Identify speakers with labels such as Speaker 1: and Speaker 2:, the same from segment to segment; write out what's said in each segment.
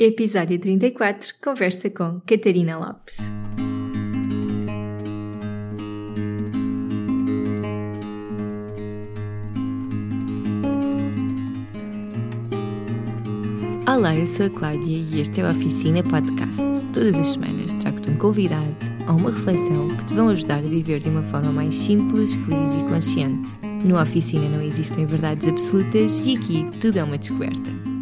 Speaker 1: Episódio 34 Conversa com Catarina Lopes. Olá, eu sou a Cláudia e este é o Oficina Podcast. Todas as semanas trago-te um convidado ou uma reflexão que te vão ajudar a viver de uma forma mais simples, feliz e consciente. No Oficina não existem verdades absolutas e aqui tudo é uma descoberta.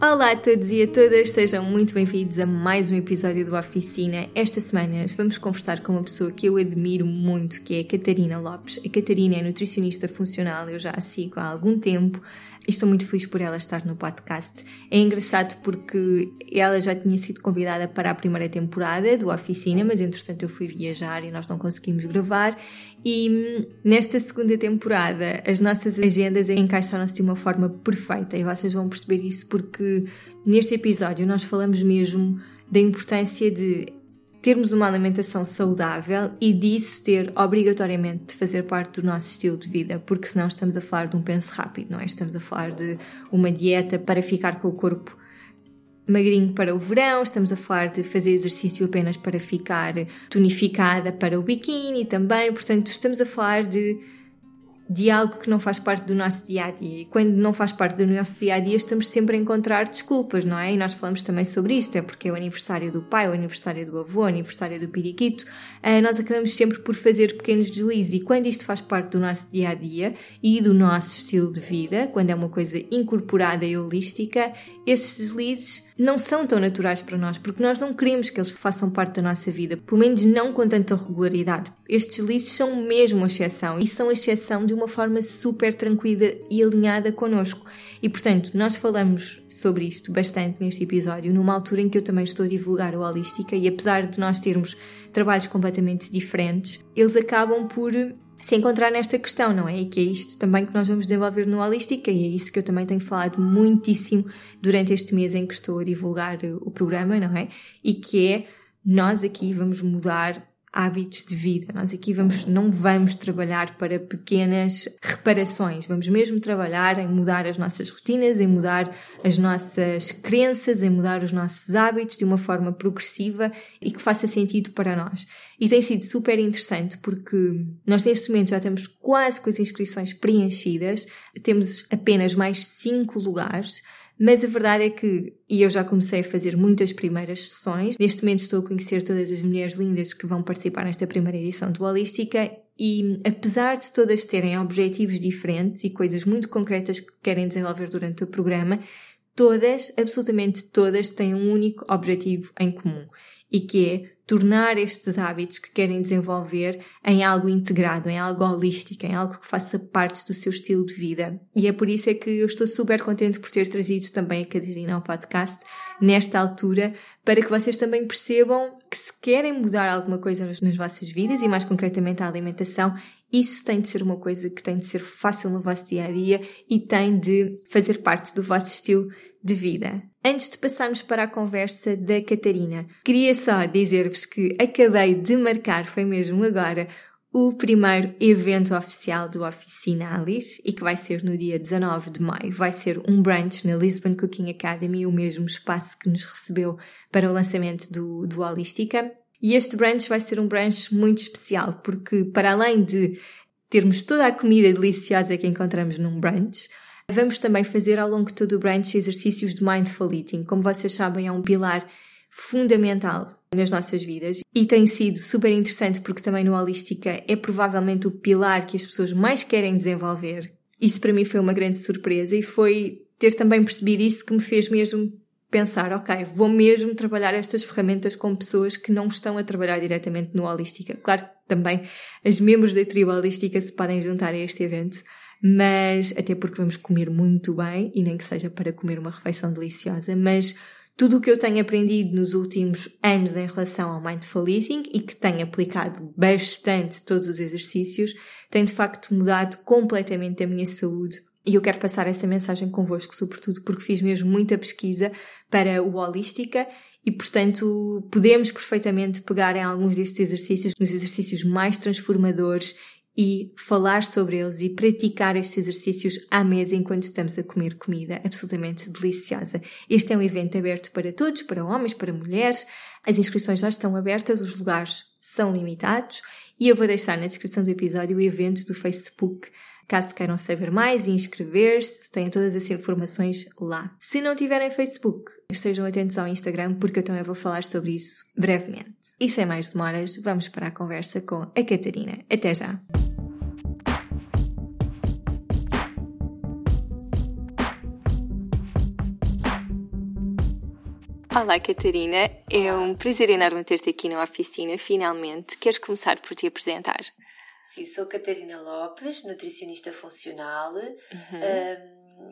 Speaker 1: Olá a todos e a todas, sejam muito bem-vindos a mais um episódio do Oficina. Esta semana vamos conversar com uma pessoa que eu admiro muito, que é a Catarina Lopes. A Catarina é nutricionista funcional, eu já a sigo há algum tempo estou muito feliz por ela estar no podcast. É engraçado porque ela já tinha sido convidada para a primeira temporada do Oficina, mas entretanto eu fui viajar e nós não conseguimos gravar. E hum, nesta segunda temporada as nossas agendas encaixaram-se de uma forma perfeita e vocês vão perceber isso porque neste episódio nós falamos mesmo da importância de termos uma alimentação saudável e disso ter obrigatoriamente de fazer parte do nosso estilo de vida, porque senão estamos a falar de um penso rápido, não é? Estamos a falar de uma dieta para ficar com o corpo magrinho para o verão, estamos a falar de fazer exercício apenas para ficar tonificada para o biquíni também, portanto, estamos a falar de de algo que não faz parte do nosso dia a dia. E quando não faz parte do nosso dia a dia, estamos sempre a encontrar desculpas, não é? E nós falamos também sobre isto: é porque é o aniversário do pai, o aniversário do avô, o aniversário do periquito. Uh, nós acabamos sempre por fazer pequenos deslizes. E quando isto faz parte do nosso dia a dia e do nosso estilo de vida, quando é uma coisa incorporada e holística, esses deslizes não são tão naturais para nós, porque nós não queremos que eles façam parte da nossa vida, pelo menos não com tanta regularidade. Estes deslizes são mesmo a exceção e são a exceção de uma forma super tranquila e alinhada connosco. E portanto, nós falamos sobre isto bastante neste episódio, numa altura em que eu também estou a divulgar a holística e apesar de nós termos trabalhos completamente diferentes, eles acabam por se encontrar nesta questão, não é? E que é isto também que nós vamos desenvolver no Holística e é isso que eu também tenho falado muitíssimo durante este mês em que estou a divulgar o programa, não é? E que é nós aqui vamos mudar hábitos de vida. Nós aqui vamos, não vamos trabalhar para pequenas reparações, vamos mesmo trabalhar em mudar as nossas rotinas, em mudar as nossas crenças, em mudar os nossos hábitos de uma forma progressiva e que faça sentido para nós. E tem sido super interessante porque nós neste momento já temos quase com as inscrições preenchidas, temos apenas mais cinco lugares. Mas a verdade é que, e eu já comecei a fazer muitas primeiras sessões, neste momento estou a conhecer todas as mulheres lindas que vão participar nesta primeira edição do Holística e apesar de todas terem objetivos diferentes e coisas muito concretas que querem desenvolver durante o programa, todas, absolutamente todas, têm um único objetivo em comum e que é tornar estes hábitos que querem desenvolver em algo integrado, em algo holístico, em algo que faça parte do seu estilo de vida. E é por isso é que eu estou super contente por ter trazido também a Catarina ao podcast nesta altura, para que vocês também percebam que se querem mudar alguma coisa nas, nas vossas vidas e mais concretamente a alimentação, isso tem de ser uma coisa que tem de ser fácil no vosso dia a dia e tem de fazer parte do vosso estilo de vida. Antes de passarmos para a conversa da Catarina, queria só dizer-vos que acabei de marcar, foi mesmo agora, o primeiro evento oficial do Oficinalis e que vai ser no dia 19 de maio. Vai ser um brunch na Lisbon Cooking Academy, o mesmo espaço que nos recebeu para o lançamento do, do Holística. E este brunch vai ser um brunch muito especial porque, para além de termos toda a comida deliciosa que encontramos num brunch, Vamos também fazer ao longo de todo o branch exercícios de mindful eating. Como vocês sabem, é um pilar fundamental nas nossas vidas e tem sido super interessante porque também no Holística é provavelmente o pilar que as pessoas mais querem desenvolver. Isso para mim foi uma grande surpresa e foi ter também percebido isso que me fez mesmo pensar, ok, vou mesmo trabalhar estas ferramentas com pessoas que não estão a trabalhar diretamente no Holística. Claro que também as membros da tribo Holística se podem juntar a este evento, mas até porque vamos comer muito bem e nem que seja para comer uma refeição deliciosa, mas tudo o que eu tenho aprendido nos últimos anos em relação ao mindful eating e que tenho aplicado bastante todos os exercícios, tem de facto mudado completamente a minha saúde. E eu quero passar essa mensagem convosco, sobretudo porque fiz mesmo muita pesquisa para o Holística e, portanto, podemos perfeitamente pegar em alguns destes exercícios, nos exercícios mais transformadores e falar sobre eles e praticar estes exercícios à mesa enquanto estamos a comer comida absolutamente deliciosa. Este é um evento aberto para todos, para homens, para mulheres. As inscrições já estão abertas, os lugares são limitados e eu vou deixar na descrição do episódio o evento do Facebook Caso queiram saber mais e inscrever-se, têm todas as informações lá. Se não tiverem Facebook, estejam atentos ao Instagram porque eu também vou falar sobre isso brevemente. E sem mais demoras, vamos para a conversa com a Catarina. Até já! Olá, Catarina. É um prazer enorme ter-te aqui na oficina, finalmente. Queres começar por te apresentar?
Speaker 2: Sim, sou Catarina Lopes, nutricionista funcional. Uhum.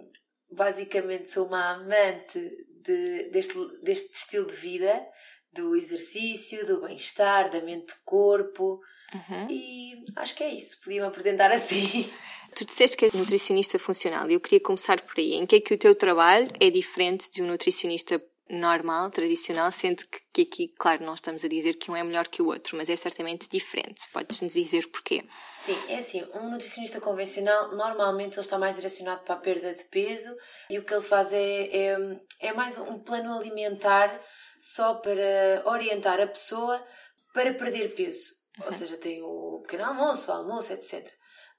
Speaker 2: Um, basicamente sou uma amante de, deste, deste estilo de vida, do exercício, do bem-estar, da mente-corpo. Uhum. E acho que é isso, podia-me apresentar assim.
Speaker 1: Tu disseste que és nutricionista funcional e eu queria começar por aí. Em que é que o teu trabalho é diferente de um nutricionista normal, tradicional, sendo que, aqui, claro, não estamos a dizer que um é melhor que o outro, mas é certamente diferente. Podes-nos dizer porquê?
Speaker 2: Sim, é assim, um nutricionista convencional, normalmente ele está mais direcionado para a perda de peso e o que ele faz é, é, é mais um plano alimentar só para orientar a pessoa para perder peso. Ou seja, tem o pequeno almoço, o almoço, etc.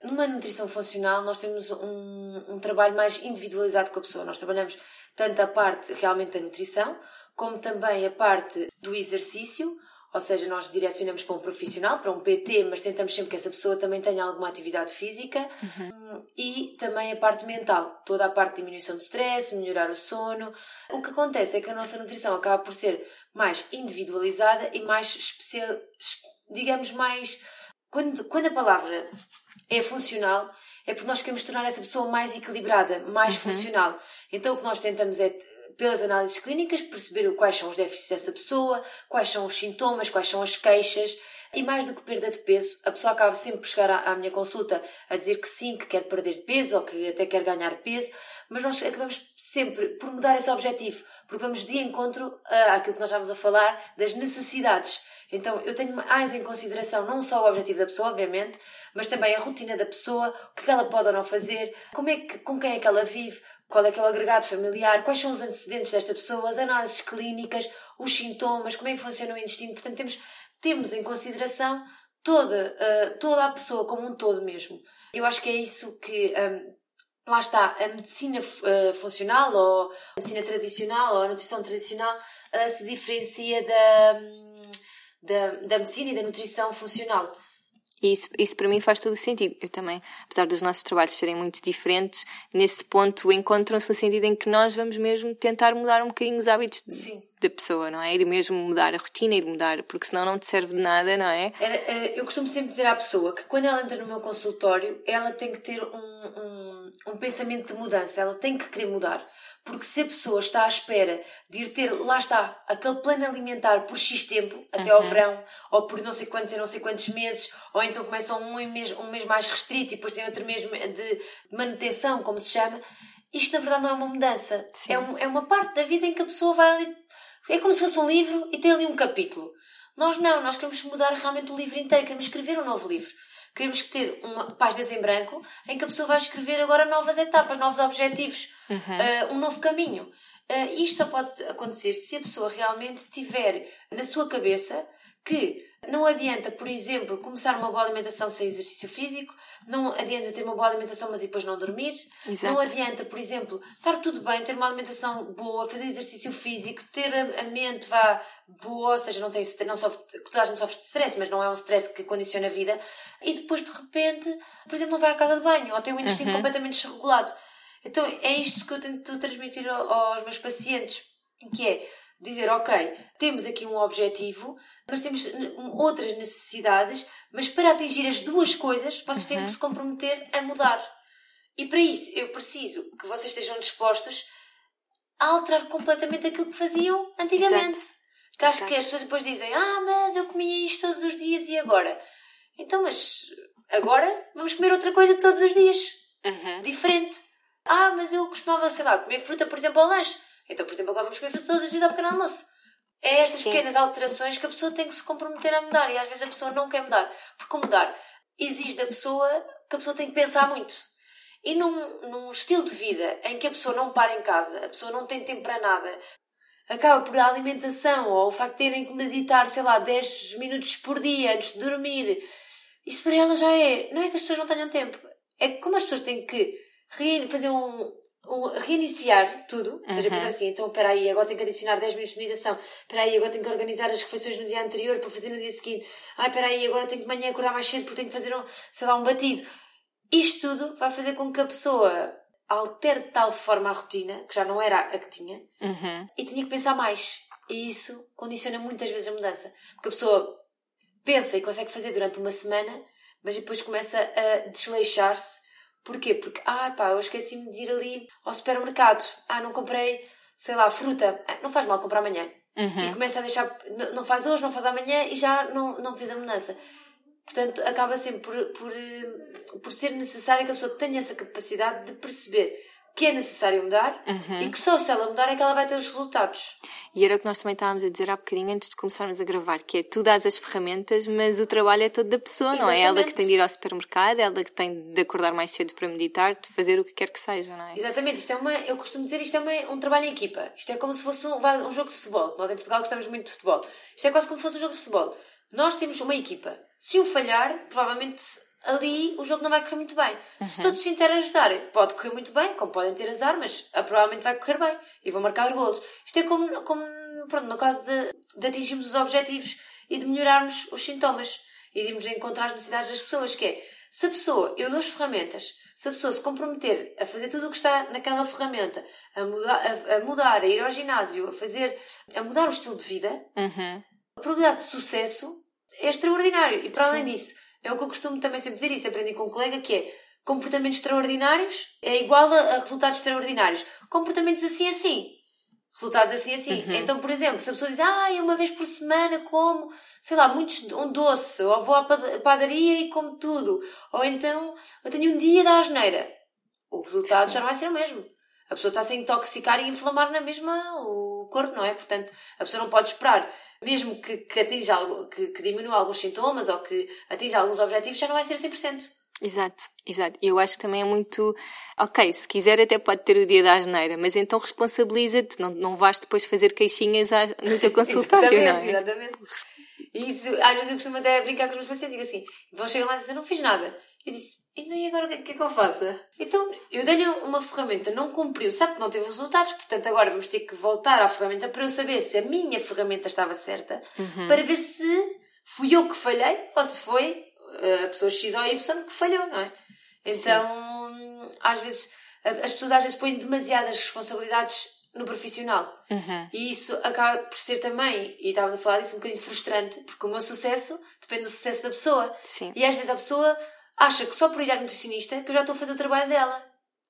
Speaker 2: Numa nutrição funcional, nós temos um, um trabalho mais individualizado com a pessoa. Nós trabalhamos tanto a parte realmente da nutrição, como também a parte do exercício, ou seja, nós direcionamos para um profissional, para um PT, mas tentamos sempre que essa pessoa também tenha alguma atividade física uhum. e também a parte mental, toda a parte de diminuição do stress, melhorar o sono. O que acontece é que a nossa nutrição acaba por ser mais individualizada e mais especial, digamos, mais. Quando, quando a palavra é funcional, é porque nós queremos tornar essa pessoa mais equilibrada, mais uhum. funcional. Então o que nós tentamos é, pelas análises clínicas, perceber quais são os déficits dessa pessoa, quais são os sintomas, quais são as queixas. E mais do que perda de peso, a pessoa acaba sempre por chegar à, à minha consulta a dizer que sim, que quer perder de peso ou que até quer ganhar peso, mas nós acabamos sempre por mudar esse objetivo, porque vamos de encontro àquilo que nós estávamos a falar das necessidades. Então eu tenho mais em consideração não só o objetivo da pessoa, obviamente, mas também a rotina da pessoa, o que ela pode ou não fazer, como é que, com quem é que ela vive, qual é que é o agregado familiar, quais são os antecedentes desta pessoa, as análises clínicas, os sintomas, como é que funciona o intestino. Portanto, temos, temos em consideração toda, uh, toda a pessoa como um todo mesmo. Eu acho que é isso que. Um, lá está, a medicina uh, funcional ou a medicina tradicional ou a nutrição tradicional uh, se diferencia da, da, da medicina e da nutrição funcional.
Speaker 1: E isso, isso para mim faz todo o sentido. Eu também, apesar dos nossos trabalhos serem muito diferentes, nesse ponto encontram-se no sentido em que nós vamos mesmo tentar mudar um bocadinho os hábitos de, da pessoa, não é? Ir mesmo mudar a rotina, ir mudar, porque senão não te serve de nada, não é?
Speaker 2: Eh, eu costumo sempre dizer à pessoa que quando ela entra no meu consultório, ela tem que ter um, um, um pensamento de mudança, ela tem que querer mudar. Porque se a pessoa está à espera de ir ter, lá está, aquele plano alimentar por X tempo, até ao uhum. verão, ou por não sei quantos e não sei quantos meses, ou então começam um mês, um mês mais restrito e depois tem outro mês de manutenção, como se chama, isto na verdade não é uma mudança. É, um, é uma parte da vida em que a pessoa vai ali. É como se fosse um livro e tem ali um capítulo. Nós não, nós queremos mudar realmente o livro inteiro, queremos escrever um novo livro. Queremos ter uma, páginas em branco em que a pessoa vai escrever agora novas etapas, novos objetivos, uhum. uh, um novo caminho. Uh, isto só pode acontecer se a pessoa realmente tiver na sua cabeça que não adianta, por exemplo, começar uma boa alimentação sem exercício físico, não adianta ter uma boa alimentação mas depois não dormir, Exato. não adianta, por exemplo, estar tudo bem, ter uma alimentação boa, fazer exercício físico, ter a, mente vá boa, ou seja, não tem não sofre, toda a gente sofre de stress, mas não é um stress que condiciona a vida, e depois de repente, por exemplo, não vai à casa de banho, ou tem o intestino uhum. completamente desregulado. Então é isto que eu tento transmitir aos meus pacientes, que é dizer, ok, temos aqui um objetivo, mas temos outras necessidades, mas para atingir as duas coisas, vocês uhum. têm que uhum. se comprometer a mudar. E para isso, eu preciso que vocês estejam dispostos a alterar completamente aquilo que faziam antigamente. Exato. Que acho Exato. que as pessoas depois dizem, ah, mas eu comia isto todos os dias e agora? Então, mas agora vamos comer outra coisa todos os dias. Uhum. Diferente. Ah, mas eu costumava, sei lá, comer fruta, por exemplo, ao lanche. Então, por exemplo, agora vamos comer todos os dias ao pequeno almoço. É essas Sim. pequenas alterações que a pessoa tem que se comprometer a mudar e às vezes a pessoa não quer mudar. Porque mudar exige da pessoa que a pessoa tem que pensar muito. E num, num estilo de vida em que a pessoa não para em casa, a pessoa não tem tempo para nada, acaba por a alimentação ou o facto de terem que meditar, sei lá, 10 minutos por dia antes de dormir, isso para ela já é. Não é que as pessoas não tenham tempo, é que como as pessoas têm que fazer um, reiniciar tudo, ou seja, uhum. pensar assim, então espera aí, agora tenho que adicionar 10 minutos de meditação, espera aí, agora tenho que organizar as refeições no dia anterior para fazer no dia seguinte, ai, espera aí, agora tenho que de manhã acordar mais cedo porque tenho que fazer, um, sei lá, um batido. Isto tudo vai fazer com que a pessoa altere de tal forma a rotina, que já não era a que tinha, uhum. e tinha que pensar mais. E isso condiciona muitas vezes a mudança. Porque a pessoa pensa e consegue fazer durante uma semana, mas depois começa a desleixar-se. Porquê? Porque, ah, pá, eu esqueci-me de ir ali ao supermercado. Ah, não comprei, sei lá, fruta. Ah, não faz mal comprar amanhã. Uhum. E começa a deixar, não faz hoje, não faz amanhã e já não, não fez a mudança. Portanto, acaba sempre por, por, eh, por ser necessário que a pessoa tenha essa capacidade de perceber que é necessário mudar uhum. e que só se ela mudar é que ela vai ter os resultados.
Speaker 1: E era o que nós também estávamos a dizer há bocadinho antes de começarmos a gravar, que é tu dás as ferramentas, mas o trabalho é todo da pessoa, Exatamente. não é? Ela que tem de ir ao supermercado, ela que tem de acordar mais cedo para meditar, de fazer o que quer que seja, não é?
Speaker 2: Exatamente, isto é uma, eu costumo dizer, isto é uma, um trabalho em equipa. Isto é como se fosse um, um jogo de futebol. Nós em Portugal gostamos muito de futebol. Isto é quase como se fosse um jogo de futebol. Nós temos uma equipa. Se o falhar, provavelmente ali o jogo não vai correr muito bem. Uhum. Se todos se interagirem, pode correr muito bem, como podem ter azar, mas ah, provavelmente vai correr bem e vão marcar golos. Isto é como, como pronto, no caso de, de atingirmos os objetivos e de melhorarmos os sintomas e de irmos encontrar as necessidades das pessoas, que é, se a pessoa, eu dou as ferramentas, se a pessoa se comprometer a fazer tudo o que está naquela ferramenta, a mudar, a, a mudar, a ir ao ginásio, a fazer, a mudar o estilo de vida, uhum. a probabilidade de sucesso é extraordinário. E para Sim. além disso, é o que eu costumo também sempre dizer isso, aprendi com um colega, que é comportamentos extraordinários é igual a, a resultados extraordinários. Comportamentos assim assim. Resultados assim assim. Uhum. Então, por exemplo, se a pessoa diz, ah, uma vez por semana como, sei lá, muitos, um doce, ou vou à padaria e como tudo, ou então eu tenho um dia da asneira, o resultado Sim. já não vai ser o mesmo. A pessoa está a se intoxicar e inflamar na mesma o corpo, não é? Portanto, a pessoa não pode esperar mesmo que, que atinja algo, que, que diminua alguns sintomas ou que atinja alguns objetivos, já não vai ser 100%.
Speaker 1: Exato, exato. E eu acho que também é muito. Ok, se quiser, até pode ter o dia da asneira, mas então responsabiliza-te, não, não vais depois fazer queixinhas no teu consultório,
Speaker 2: exatamente, não é? Exatamente. Isso, às vezes eu costumo até brincar com os meus pacientes e digo assim: vão chegar lá e dizer, não fiz nada. Eu disse, então e agora o que, que é que eu faço? Então, eu dei-lhe uma ferramenta, não cumpriu, sabe que não teve resultados, portanto agora vamos ter que voltar à ferramenta para eu saber se a minha ferramenta estava certa, uhum. para ver se fui eu que falhei ou se foi eh, a pessoa X ou Y que falhou, não é? Então, Sim. às vezes, as pessoas às vezes põem demasiadas responsabilidades no profissional. Uhum. E isso acaba por ser também, e estávamos a falar disso, um bocadinho frustrante, porque o meu sucesso depende do sucesso da pessoa. Sim. E às vezes a pessoa acha que só por ir à nutricionista que eu já estou a fazer o trabalho dela.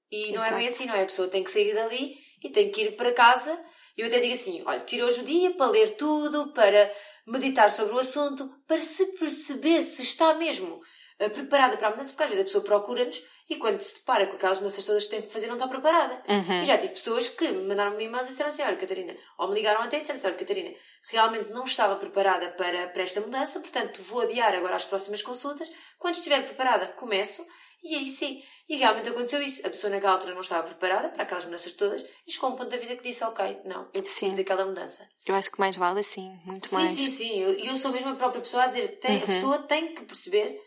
Speaker 2: E não Exato. é bem assim, não é? A pessoa tem que sair dali e tem que ir para casa. E eu até digo assim: olha, tira hoje o dia para ler tudo, para meditar sobre o assunto, para se perceber se está mesmo preparada para a mudança, porque às vezes a pessoa procura-nos e quando se depara com aquelas mudanças todas que tem que fazer, não está preparada. Uhum. E já tive pessoas que me mandaram-me e-mails e disseram assim: olha, Catarina, ou me ligaram até e disseram assim: olha, Catarina, realmente não estava preparada para, para esta mudança, portanto vou adiar agora as próximas consultas. Quando estiver preparada, começo. E aí sim. E realmente aconteceu isso. A pessoa naquela altura não estava preparada para aquelas mudanças todas e chegou a um ponto da vida que disse: Ok, não, eu preciso sim. daquela mudança.
Speaker 1: Eu acho que mais vale assim, muito
Speaker 2: sim,
Speaker 1: mais.
Speaker 2: Sim, sim, sim. E eu, sou mesmo a própria pessoa a dizer: tem, uhum. a pessoa tem que perceber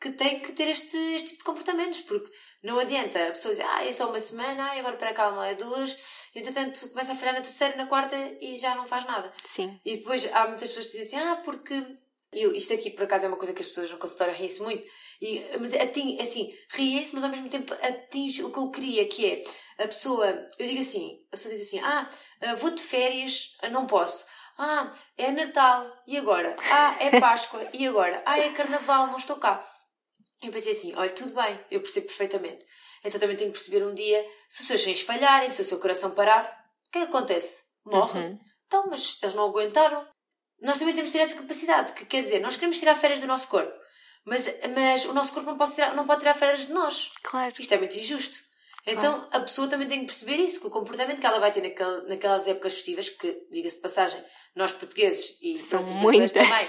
Speaker 2: que tem que ter este, este tipo de comportamentos, porque não adianta a pessoa dizer, ah, é só uma semana, ah, agora para calma é duas, e entretanto começa a falhar na terceira, na quarta e já não faz nada. Sim. E depois há muitas pessoas que dizem assim, ah, porque. Eu, isto aqui por acaso é uma coisa que as pessoas no consultório riem-se muito, e, mas atinge, assim, riem-se, mas ao mesmo tempo atinge o que eu queria, que é a pessoa, eu digo assim, a pessoa diz assim, ah, vou de férias, não posso. Ah, é Natal, e agora? Ah, é Páscoa, e agora? Ah, é Carnaval, não estou cá. Eu pensei assim: olha, tudo bem, eu percebo perfeitamente. Então também tenho que perceber um dia se os seus rins falharem, se o seu coração parar, o que é que acontece? Morre? Uhum. Então, mas eles não aguentaram. Nós também temos de ter essa capacidade, que quer dizer, nós queremos tirar férias do nosso corpo, mas, mas o nosso corpo não pode, tirar, não pode tirar férias de nós. Claro. Isto é muito injusto. Então a pessoa também tem que perceber isso, que o comportamento que ela vai ter naquelas, naquelas épocas festivas, que, diga-se de passagem, nós portugueses e
Speaker 1: São muitas.
Speaker 2: também,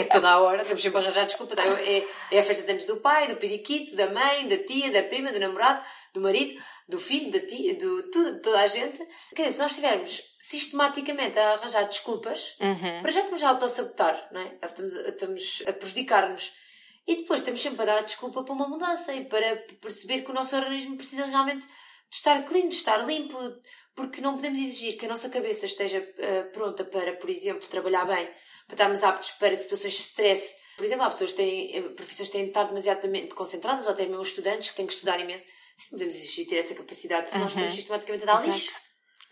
Speaker 2: é toda a hora, temos sempre a arranjar desculpas. É, é a festa de anos do pai, do periquito, da mãe, da tia, da prima, do namorado, do marido, do filho, da tia, do, tudo, toda a gente. Quer dizer, se nós estivermos sistematicamente a arranjar desculpas,
Speaker 1: Uhum.
Speaker 2: para já estamos a autossabotar, não é? Estamos, estamos a prejudicar-nos. E depois estamos sempre a dar desculpa para uma mudança e para perceber que o nosso organismo precisa realmente de estar clean, de estar limpo, porque não podemos exigir que a nossa cabeça esteja eh, pronta para, por exemplo, trabalhar bem, para estarmos aptos para situações de stress. Por exemplo, há pessoas que têm, eh, profissões que têm de estar demasiadamente concentradas, ou até mesmo estudantes que têm que estudar imenso. Sim, podemos exigir ter essa capacidade se nós
Speaker 1: Uhum.
Speaker 2: estamos sistematicamente a dar lixo
Speaker 1: Exato.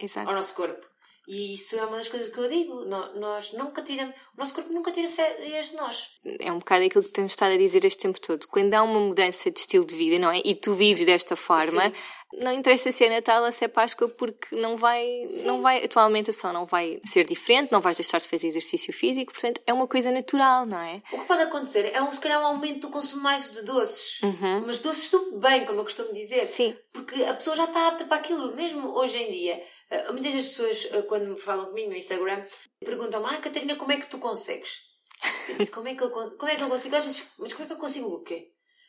Speaker 1: Exato.
Speaker 2: ao nosso corpo. E isso é uma das coisas que eu digo. Nós nunca tiramos, o nosso corpo nunca tira férias de nós.
Speaker 1: é um bocado aquilo que temos estado a dizer este tempo todo. Quando há uma mudança de estilo de vida, não é? E tu vives desta forma,
Speaker 2: Sim.
Speaker 1: não interessa se é Natal ou se é Páscoa, porque não vai, não vai, a tua alimentação não vai ser diferente, não vais deixar de fazer exercício físico, portanto é uma coisa natural, não é?
Speaker 2: O que pode acontecer é um, se calhar um aumento do consumo mais de doces. Mas doces do bem, como eu costumo dizer.
Speaker 1: Sim.
Speaker 2: Porque a pessoa já está apta para aquilo. Mesmo hoje em dia, eh, muitas das pessoas, eh, quando me falam comigo no Instagram, perguntam-me: Ah, Catarina, como é que tu consegues? Eu disse, como, é que eu, como é que eu consigo? Às vezes, mas como é que eu consigo o quê?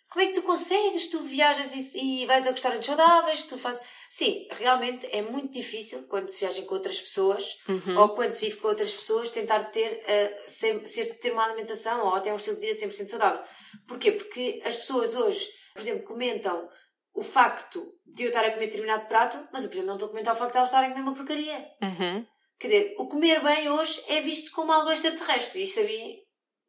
Speaker 2: Como é que tu consegues? Tu viajas e, e vais a restaurantes saudáveis, tu fazes. Sim, realmente é muito difícil quando se viaja com outras pessoas ou quando se vive com outras pessoas tentar ter, sem- ser, ter uma alimentação ou até um estilo de vida 100% saudável. Porquê? Porque as pessoas hoje, por exemplo, comentam o facto de eu estar a comer determinado prato, mas eu, por exemplo, não estou a comentar o facto de elas estarem a comer uma porcaria.
Speaker 1: Uhum.
Speaker 2: Quer dizer, o comer bem hoje é visto como algo extraterrestre. Isto a mim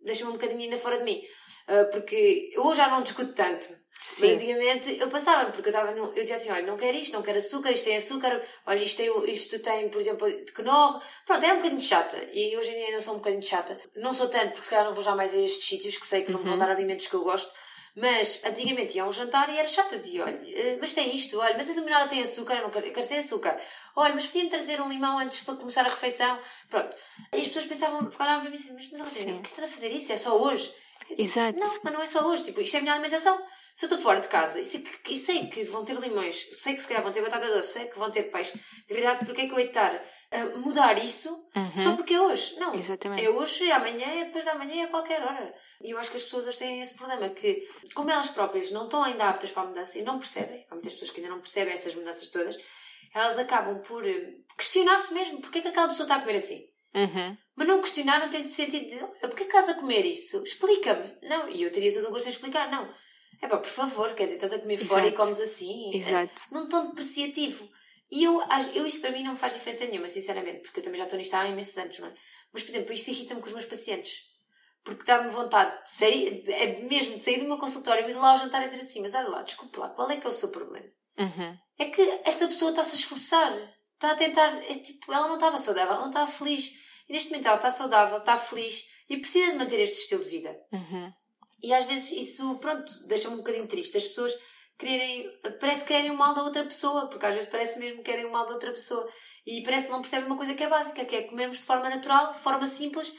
Speaker 2: deixa-me um bocadinho ainda fora de mim. Ah, porque eu hoje já não discuto tanto.
Speaker 1: Sim.
Speaker 2: Antigamente eu passava, porque eu estava eu dizia assim, olha, não quero isto, não quero açúcar, isto tem açúcar, olha, isto tem, isto tem por exemplo, de Knorr. Pronto, era um bocadinho chata. E hoje em dia ainda sou um bocadinho chata. Não sou tanto, porque se calhar não vou já mais a estes sítios, que sei que não me vão dar alimentos que eu gosto. Mas antigamente ia a um jantar e era chata, dizia, olha, eh, mas tem isto, olha, mas a dominada tem açúcar, eu não quero, eu quero sem açúcar. Olha, mas podia-me trazer um limão antes para começar a refeição. Pronto. E as pessoas pensavam, ficaram para mim assim, mas, mas Catarina,
Speaker 1: Sim.
Speaker 2: por que estás a fazer isso? É só hoje?
Speaker 1: Exato.
Speaker 2: Não, mas não é só hoje, tipo, isto é a minha alimentação. Se eu estou fora de casa e sei que, e sei que vão ter limões, sei que se calhar vão ter batata doce, sei que vão ter peixe, de verdade, porque é que eu hei de estar mudar isso só porque é hoje? Não.
Speaker 1: Exatamente.
Speaker 2: É hoje, é amanhã, é depois da manhã, é a qualquer hora. E eu acho que as pessoas hoje têm esse problema, que como elas próprias não estão ainda aptas para a mudança e não percebem, há muitas pessoas que ainda não percebem essas mudanças todas, elas acabam por eh, questionar-se mesmo, porque é que aquela pessoa está a comer assim?
Speaker 1: Uhum.
Speaker 2: Mas não questionar não tem sentido de "Ah, porquê que estás a comer isso? Explica-me. Não, e eu teria todo o gosto em explicar, não. É pá, por favor, quer dizer, estás a comer fora e
Speaker 1: Exato.
Speaker 2: comes assim.
Speaker 1: Exato.
Speaker 2: É, num tom depreciativo. E eu, eu isso para mim não faz diferença nenhuma, sinceramente, porque eu também já estou nisto há imensos anos, não é? Mas, por exemplo, isto irrita-me com os meus pacientes. Porque dá-me vontade de sair, é mesmo de sair do meu consultório e ir lá ao jantar e dizer assim, mas olha lá, desculpe lá, qual é que é o seu problema?
Speaker 1: Uhum.
Speaker 2: é que esta pessoa está-se a esforçar. Está a tentar. É, tipo, ela não estava saudável, ela não estava feliz. E neste momento ela está saudável, está feliz e precisa de manter este estilo de vida.
Speaker 1: Uhum.
Speaker 2: E às vezes isso, pronto, deixa-me um bocadinho triste. As pessoas quererem. Parece que querem o mal da outra pessoa, porque às vezes parece mesmo que querem o mal da outra pessoa. E parece que não percebem uma coisa que é básica, que é comermos de forma natural, de forma simples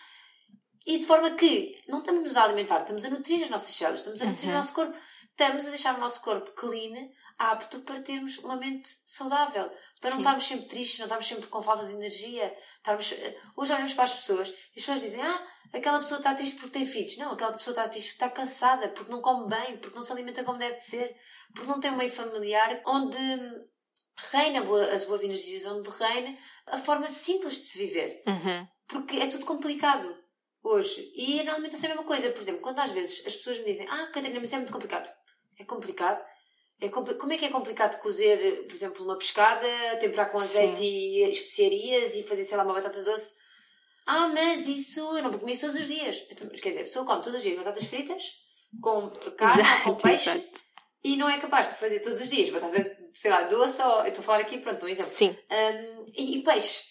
Speaker 2: e de forma que não estamos a alimentar, estamos a nutrir as nossas células, estamos a nutrir o nosso corpo, estamos a deixar o nosso corpo clean, apto para termos uma mente saudável, para não
Speaker 1: Sim.
Speaker 2: estarmos sempre tristes, não estarmos sempre com falta de energia. Estarmos... Hoje olhamos para as pessoas e as pessoas dizem: Ah, aquela pessoa está triste porque tem filhos. Não, aquela pessoa está triste porque está cansada, porque não come bem, porque não se alimenta como deve de ser, porque não tem um meio familiar onde reina as boas energias, onde reina a forma simples de se viver
Speaker 1: Uhum.
Speaker 2: porque é tudo complicado hoje. E na alimentação é a mesma coisa. Por exemplo, quando às vezes as pessoas me dizem Ah, Catarina, mas isso é muito complicado. É complicado? É compli- Como é que é complicado cozer, por exemplo, uma pescada, temperar com azeite e especiarias e fazer, sei lá, uma batata doce? Ah, mas isso eu não vou comer isso todos os dias. Então, quer dizer, a pessoa come todos os dias batatas fritas, com carne, com peixe,
Speaker 1: exato.
Speaker 2: e não é capaz de fazer todos os dias batata, sei lá, doce ou... Eu estou a falar aqui, pronto, um exemplo.
Speaker 1: Sim.
Speaker 2: Um, e, e peixe.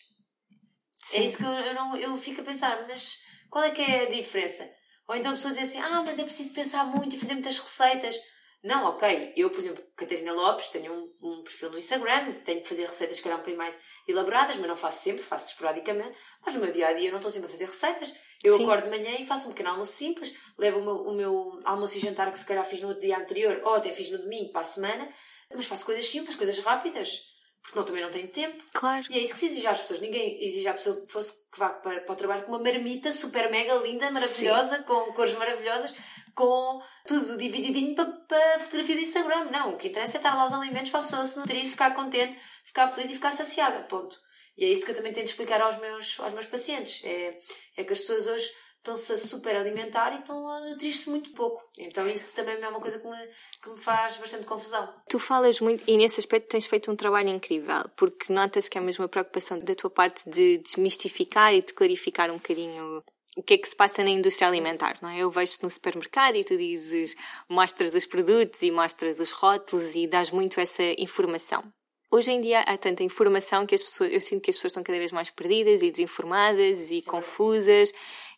Speaker 1: Sim.
Speaker 2: É isso que eu, eu, não, eu fico a pensar, mas qual é que é a diferença? Ou então a pessoa diz assim, ah, mas é preciso pensar muito e fazer muitas receitas. Não, ok. Eu, por exemplo, Catarina Lopes, tenho um, um perfil no Instagram, tenho que fazer receitas, se calhar, um bocadinho mais elaboradas, mas não faço sempre, faço esporadicamente. Mas no meu dia a dia eu não estou sempre a fazer receitas. Eu
Speaker 1: Sim.
Speaker 2: acordo de manhã e faço um pequeno almoço simples, levo o meu, o meu almoço e jantar que se calhar fiz no dia anterior ou até fiz no domingo para a semana mas faço coisas simples, coisas rápidas. Porque não, também não tenho tempo.
Speaker 1: Claro.
Speaker 2: E é isso que se exige às pessoas. Ninguém exige à pessoa que, fosse, que vá para, para o trabalho com uma marmita super mega linda, maravilhosa, Sim. com cores maravilhosas, com tudo divididinho para, para fotografia do Instagram. Não, o que interessa é estar lá os alimentos para a pessoa se nutrir, ficar contente, ficar feliz e ficar saciada. Ponto. E é isso que eu também tento explicar aos meus, aos meus pacientes. É, é que as pessoas hoje estão-se a super alimentar e estão a nutrir-se muito pouco. Então isso também é uma coisa que me, que me faz bastante confusão.
Speaker 1: Tu falas muito, e nesse aspecto tens feito um trabalho incrível, porque nota-se que é mesmo uma preocupação da tua parte de desmistificar e de clarificar um bocadinho o que é que se passa na indústria alimentar, não é? Eu vejo-te no supermercado e tu dizes, mostras os produtos e mostras os rótulos e dás muito essa informação. Hoje em dia há tanta informação que as pessoas, eu sinto que as pessoas estão cada vez mais perdidas e desinformadas e confusas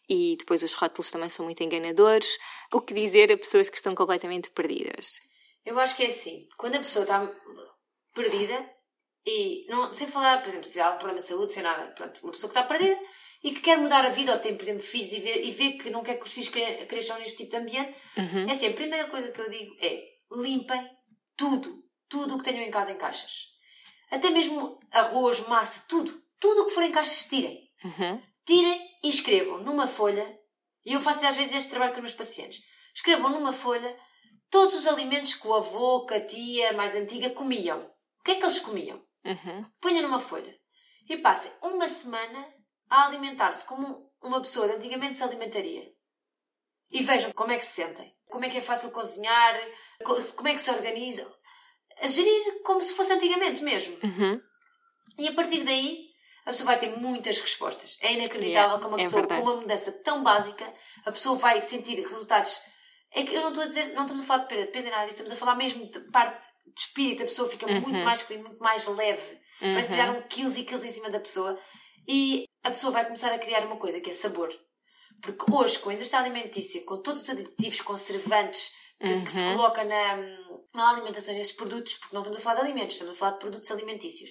Speaker 1: e depois os rótulos também são muito enganadores. O que dizer a pessoas que estão completamente perdidas?
Speaker 2: Eu acho que é assim, quando a pessoa está perdida e não, sem falar, por exemplo, se tiver algum problema de saúde, sem nada, pronto, uma pessoa que está perdida e que quer mudar a vida ou tem, por exemplo, filhos e vê, e vê que não quer que os filhos cresçam neste tipo de ambiente, uhum. é assim, a primeira coisa que eu digo é limpem tudo, tudo o que tenham em casa em caixas. Até mesmo arroz, massa, tudo. Tudo o que for em caixas, tirem. Uhum. Tirem e escrevam numa folha, e eu faço às vezes este trabalho com os meus pacientes, escrevam numa folha todos os alimentos que o avô, que a tia mais antiga comiam. O que é que eles comiam? Uhum. Ponham numa folha. E passem uma semana a alimentar-se como uma pessoa de antigamente se alimentaria. E vejam como é que se sentem. Como é que é fácil cozinhar, como é que se organizam. A gerir como se fosse antigamente mesmo. Uhum. E a partir daí a pessoa vai ter muitas respostas. É inacreditável yeah, que uma é pessoa é com uma mudança tão básica, a pessoa vai sentir resultados. É que eu não estou a dizer, não estamos a falar de perda de peso nem nada disso, estamos a falar mesmo de parte de espírito, a pessoa fica uhum. muito mais clean, muito mais leve, uhum. parece tirar um quilos e quilos em cima da pessoa e a pessoa vai começar a criar uma coisa que é sabor. Porque hoje, com a indústria alimentícia, com todos os aditivos conservantes que, uhum. que se uhum. coloca na, na alimentação desses produtos, porque não estamos a falar de alimentos, estamos a falar de produtos alimentícios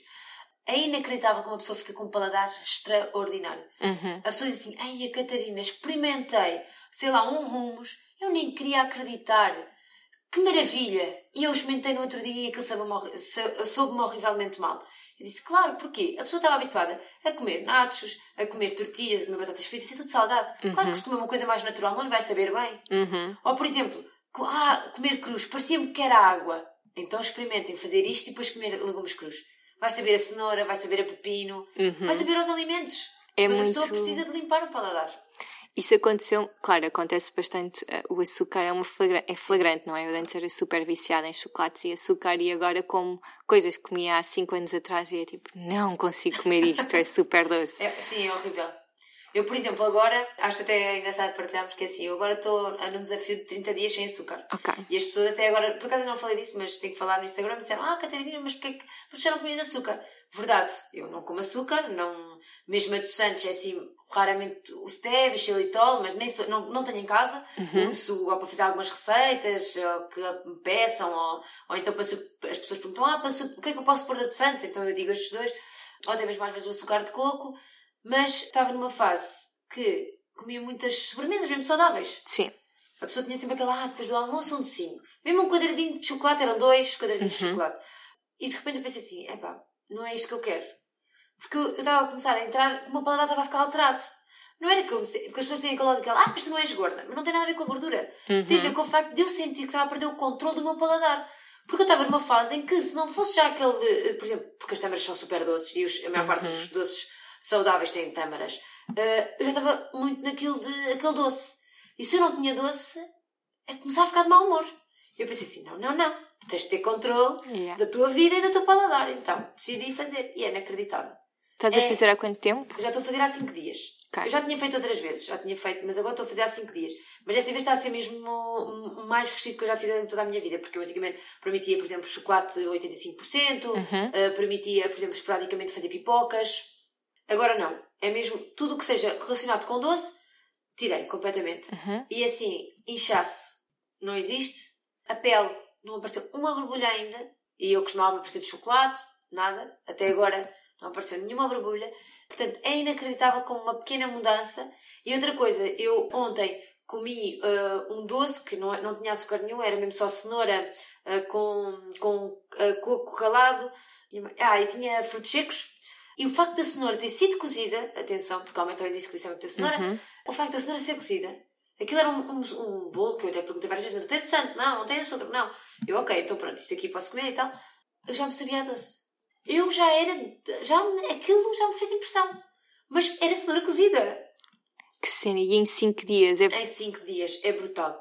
Speaker 2: é inacreditável como a pessoa fica com um paladar extraordinário. Uhum. A pessoa diz assim: Ai, a Catarina, experimentei, sei lá, um rumos, eu nem queria acreditar. Que maravilha! E eu experimentei no outro dia e aquilo soube-me soube horrivelmente mal. Eu disse, claro, porquê? A pessoa estava habituada a comer nachos, a comer tortilhas, a comer batatas fritas, é tudo salgado. Uhum. Claro que se comer uma coisa mais natural não lhe vai saber bem. Uhum. Ou, por exemplo, ah, comer cruz, parecia-me que era água. Então experimentem fazer isto e depois comer legumes crus vai saber a cenoura, vai saber a pepino, uhum. vai saber os alimentos. É Mas muito... a pessoa precisa de limpar o paladar.
Speaker 1: Isso aconteceu, claro, acontece bastante. Uh, o açúcar é, uma flagra é flagrante, não é? Eu antes era super viciada em chocolates e açúcar e agora como coisas que comia há 5 anos atrás e é tipo, não consigo comer isto, é super doce.
Speaker 2: É, sim, é horrível. Eu, por exemplo, agora, acho até engraçado partilhar, porque assim, eu agora estou num desafio de 30 dias sem açúcar. Ok. E as pessoas até agora, por acaso não falei disso, mas tenho que falar no Instagram, me disseram, ah, Catarina, mas porquê que você já não comias açúcar? Verdade, eu não como açúcar, não, mesmo adoçantes, é assim, raramente o stevia, xilitol, mas nem sou, não, não tenho em casa. Uhum. Uso ou para fazer algumas receitas, ou que me peçam, ou, ou então para, as pessoas perguntam, ah, para, o que é que eu posso pôr de adoçante? Então eu digo estes dois, ou até mesmo às vezes o açúcar de coco, mas estava numa fase que comia muitas sobremesas, mesmo saudáveis. Sim. A pessoa tinha sempre aquela, ah, depois do almoço um docinho. Mesmo um quadradinho de chocolate, eram dois quadradinhos uhum. de chocolate. E de repente eu pensei assim, epá, não é isto que eu quero. Porque eu estava a começar a entrar, o meu paladar estava a ficar alterado. Não era que eu me porque as pessoas têm aquela, aquela, ah, mas tu não és gorda. Mas não tem nada a ver com a gordura. Uhum. Tem a ver com o facto de eu sentir que estava a perder o controle do meu paladar. Porque eu estava numa fase em que, se não fosse já aquele, eh, por exemplo, porque as tâmaras são super doces e os, a maior uhum. parte dos doces saudáveis têm tâmaras, uh, eu já estava muito naquilo de aquele doce. E se eu não tinha doce, é começar a ficar de mau humor. E eu pensei assim: não, não, não, tens de ter controle yeah. da tua vida e do teu paladar. Então decidi fazer. E é inacreditável.
Speaker 1: Estás é, a fazer há quanto tempo?
Speaker 2: Já estou a fazer há 5 dias. Okay. Eu já tinha feito outras vezes, já tinha feito, mas agora estou a fazer há 5 dias. Mas desta vez está a ser mesmo mais restrito que eu já fiz em toda a minha vida, porque eu antigamente permitia, por exemplo, chocolate 85%, uhum. uh, permitia, por exemplo, esporadicamente fazer pipocas. Agora não. É mesmo tudo o que seja relacionado com doce, tirei completamente. Uhum. E assim, inchaço não existe, a pele não apareceu uma borbulha ainda, e eu costumava aparecer de chocolate, nada, até agora não apareceu nenhuma borbulha. Portanto, é inacreditável como uma pequena mudança. E outra coisa, eu ontem comi uh, um doce que não, não tinha açúcar nenhum, era mesmo só cenoura uh, com, com uh, coco ralado. Ah, e tinha frutos secos. E o facto da cenoura ter sido cozida, atenção, porque aumenta o índice glicémico da cenoura, uhum. o facto da cenoura ser cozida, aquilo era um, um, um bolo que eu até perguntei várias vezes, mas não tem santo, não, não tem açúcar, não. Eu, ok, então pronto, isto aqui posso comer e tal. Eu já me sabia doce. Eu já era, já, aquilo já me fez impressão. Mas era cenoura cozida.
Speaker 1: Que cena, e em 5 dias? É...
Speaker 2: Em 5 dias, é brutal.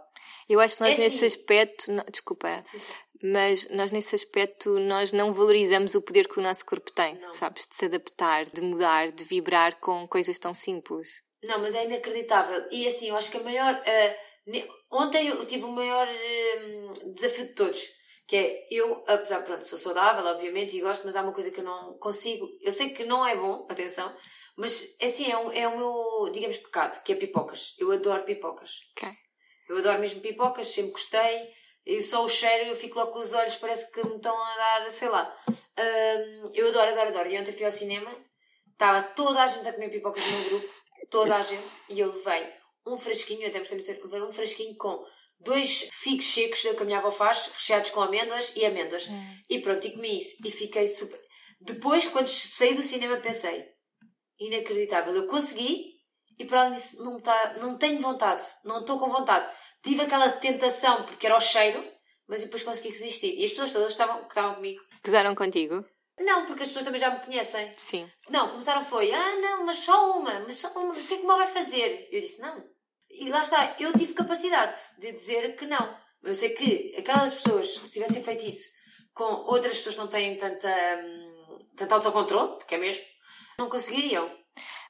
Speaker 1: Eu acho que nós é nesse assim. aspecto, não, desculpa, sim, sim. mas nós nesse aspecto nós não valorizamos o poder que o nosso corpo tem, não. sabes? De se adaptar, de mudar, de vibrar com coisas tão simples.
Speaker 2: Não, mas é inacreditável. E assim, eu acho que a maior. Uh, ontem eu tive o maior uh, desafio de todos. Que é, eu, apesar, pronto, sou saudável, obviamente, e gosto, mas há uma coisa que eu não consigo. Eu sei que não é bom, atenção, mas assim, é, um, é o meu, digamos, pecado, que é pipocas. Eu adoro pipocas.
Speaker 1: Ok.
Speaker 2: Eu adoro mesmo pipocas, sempre gostei. Eu só o cheiro, eu fico logo com os olhos, parece que me estão a dar, sei lá. Um, eu adoro, adoro, adoro. E ontem fui ao cinema, estava toda a gente a comer pipocas no meu grupo, toda a gente, e eu levei um frasquinho, até me dizer, levei um frasquinho com dois figos secos que a minha avó faz, recheados com amêndoas e amêndoas. Hum. E pronto, e comi isso. E fiquei super. Depois, quando saí do cinema, pensei: inacreditável, eu consegui e para além disso, não, tá, não tenho vontade, não estou com vontade. Tive aquela tentação porque era o cheiro, mas depois consegui resistir. E as pessoas todas estavam, que estavam comigo.
Speaker 1: Pesaram contigo?
Speaker 2: Não, porque as pessoas também já me conhecem.
Speaker 1: Sim.
Speaker 2: Não, começaram foi, ah não, mas só uma, mas só uma, mas o que é que uma vai fazer? Eu disse, não. E lá está, eu tive capacidade de dizer que não. Eu sei que aquelas pessoas, se tivessem feito isso com outras pessoas que não têm tanta, hum, tanto autocontrole, porque é mesmo, não conseguiriam.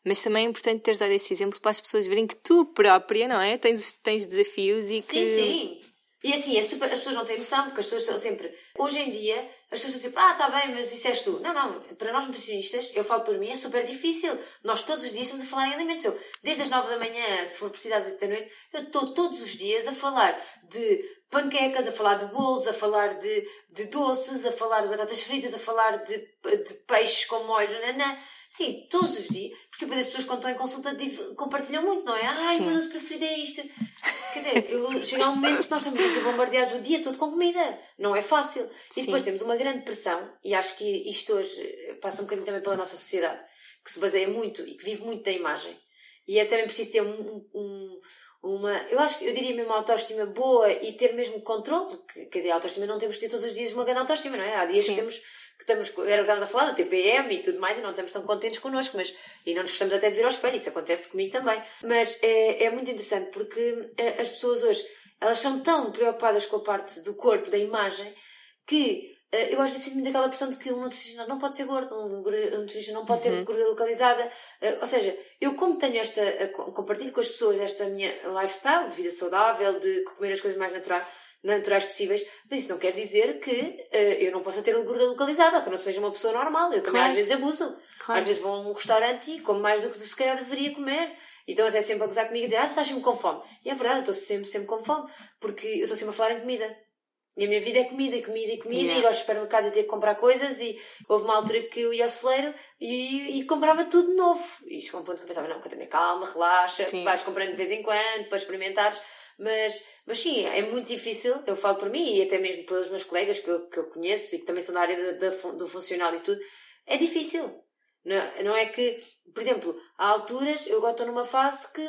Speaker 1: Mas também é importante teres dado esse exemplo para as pessoas verem que tu própria, não é? Tens, tens desafios e
Speaker 2: sim,
Speaker 1: que.
Speaker 2: Sim, sim. E assim, é super, as pessoas não têm noção, porque as pessoas são sempre. Hoje em dia, as pessoas estão sempre, ah, tá bem, mas isso és tu. Não, não. Para nós nutricionistas, eu falo por mim, é super difícil. Nós todos os dias estamos a falar em alimentos. Eu, desde as 9 da manhã, se for preciso às 8 da noite, eu estou todos os dias a falar de panquecas, a falar de bolos, a falar de, de doces, a falar de batatas fritas, a falar de, de peixes com molho, nanã. Sim, todos os dias. Porque depois as pessoas, quando estão em consulta, compartilham muito, não é? Ai, Sim. meu doce preferido é isto. Quer dizer, chega um momento que nós estamos a ser bombardeados o dia todo com comida. Não é fácil. E Sim. depois temos uma grande pressão, e acho que isto hoje passa um bocadinho também pela nossa sociedade, que se baseia muito e que vive muito da imagem. E é também preciso ter um, um, uma, eu acho que eu diria mesmo uma autoestima boa e ter mesmo controle, que, quer dizer, a autoestima não temos que ter todos os dias uma grande autoestima, não é? Há dias Sim. que temos que estamos, era o que estávamos a falar, do TPM e tudo mais, e não estamos tão contentes connosco, mas, e não nos gostamos até de ver ao espelho, isso acontece comigo também. Mas é, é muito interessante porque eh, as pessoas hoje, elas são tão preocupadas com a parte do corpo, da imagem, que eh, eu às vezes sinto muito aquela pressão de que um nutricionista não pode ser gordo, um nutricionista não pode ter uhum. gordura localizada. Eh, ou seja, eu como tenho esta, compartilho com as pessoas esta minha lifestyle de vida saudável, de comer as coisas mais naturais, naturais possíveis, mas isso não quer dizer que uh, eu não possa ter gordura localizada, que eu não seja uma pessoa normal. Eu também claro. às vezes abuso. Claro. Às vezes vou a um restaurante e como mais do que se calhar deveria comer. E estão até sempre a gozar comigo e dizer, ah, tu estás sempre com fome. E é verdade, eu estou sempre, sempre com fome, porque eu estou sempre a falar em comida. E a minha vida é comida, e comida, e comida, yeah. ir aos supermercados e ter que comprar coisas. E houve uma altura que eu ia ao celeiro e, e comprava tudo novo. E chegou um ponto que eu pensava, não, Catarina, calma, relaxa, Sim. vais comprando de vez em quando, para experimentares. Mas, mas sim, é muito difícil, eu falo por mim e até mesmo pelos meus colegas que eu, que eu conheço e que também são da área do, do, funcional e tudo, é difícil. Não, não é que, por exemplo, há alturas, eu agora estou numa fase que